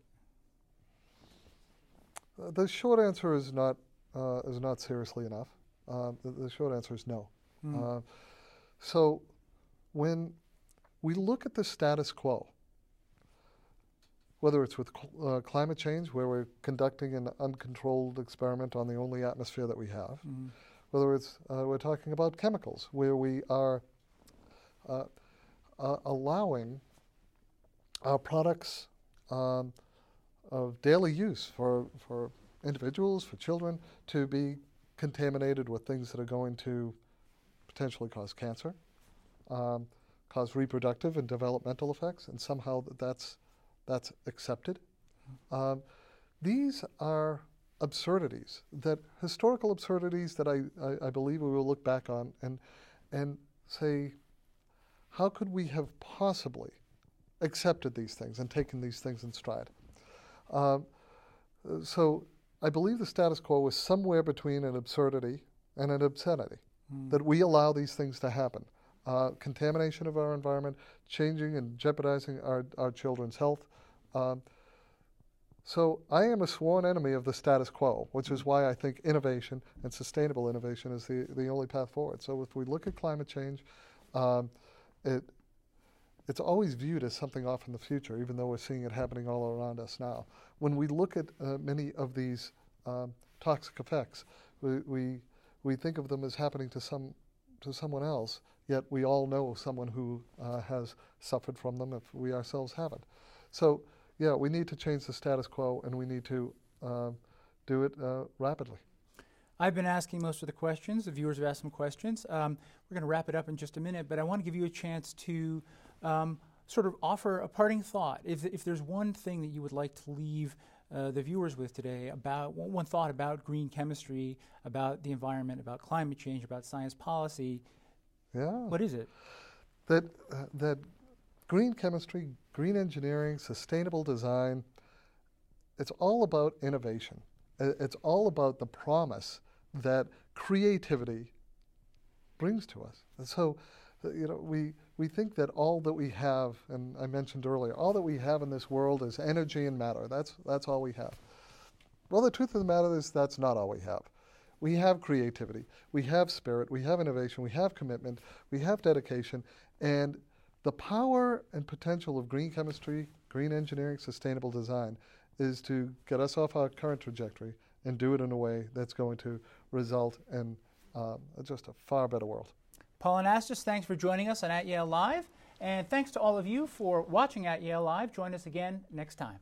Uh, the short answer is not uh, is not seriously enough. Uh, the, the, short answer is no. Mm. so when we look at the status quo, whether it's with cl- uh, climate change, where we're conducting an uncontrolled experiment on the only atmosphere that we have, mm. Whether it's uh, we're talking about chemicals, where we are uh, uh allowing our products um, of daily use for, for individuals, for children, to be contaminated with things that are going to potentially cause cancer, um, cause reproductive and developmental effects, and somehow that's that's accepted. Um, these are absurdities that historical absurdities that I, I, I, believe we will look back on and and say, how could we have possibly accepted these things and taken these things in stride? Uh, so I believe the status quo is somewhere between an absurdity and an obscenity, mm. that we allow these things to happen. Uh, contamination of our environment, changing and jeopardizing our, our children's health, um, so I am a sworn enemy of the status quo, which is why I think innovation and sustainable innovation is the, the only path forward. So if we look at climate change, um, it it's always viewed as something off in the future, even though we're seeing it happening all around us now. When we look at uh, many of these um, toxic effects, we, we we think of them as happening to some to someone else, yet we all know someone who uh, has suffered from them if we ourselves haven't. So yeah, we need to change the status quo and we need to uh, do it uh, rapidly. I've been asking most of the questions. The viewers have asked some questions. Um, we're going to wrap it up in just a minute, but I want to give you a chance to um, sort of offer a parting thought. If, if there's one thing that you would like to leave uh, the viewers with today about one, one, thought about green chemistry, about the environment, about climate change, about science policy, yeah. what is it? That, uh, that green chemistry, green engineering, sustainable design, it's all about innovation. It's all about the promise that creativity brings to us. And so, uh, you know, we, we think that all that we have, and I mentioned earlier, all that we have in this world is energy and matter. That's, that's all we have. Well, the truth of the matter is that's not all we have. We have creativity, we have spirit, we have innovation, we have commitment, we have dedication, and the power and potential of green chemistry, green engineering, sustainable design is to get us off our current trajectory and do it in a way that's going to result in um, just a far better world. Paul Anastas, thanks for joining us on At Yale Live. And thanks to all of you for watching At Yale Live. Join us again next time.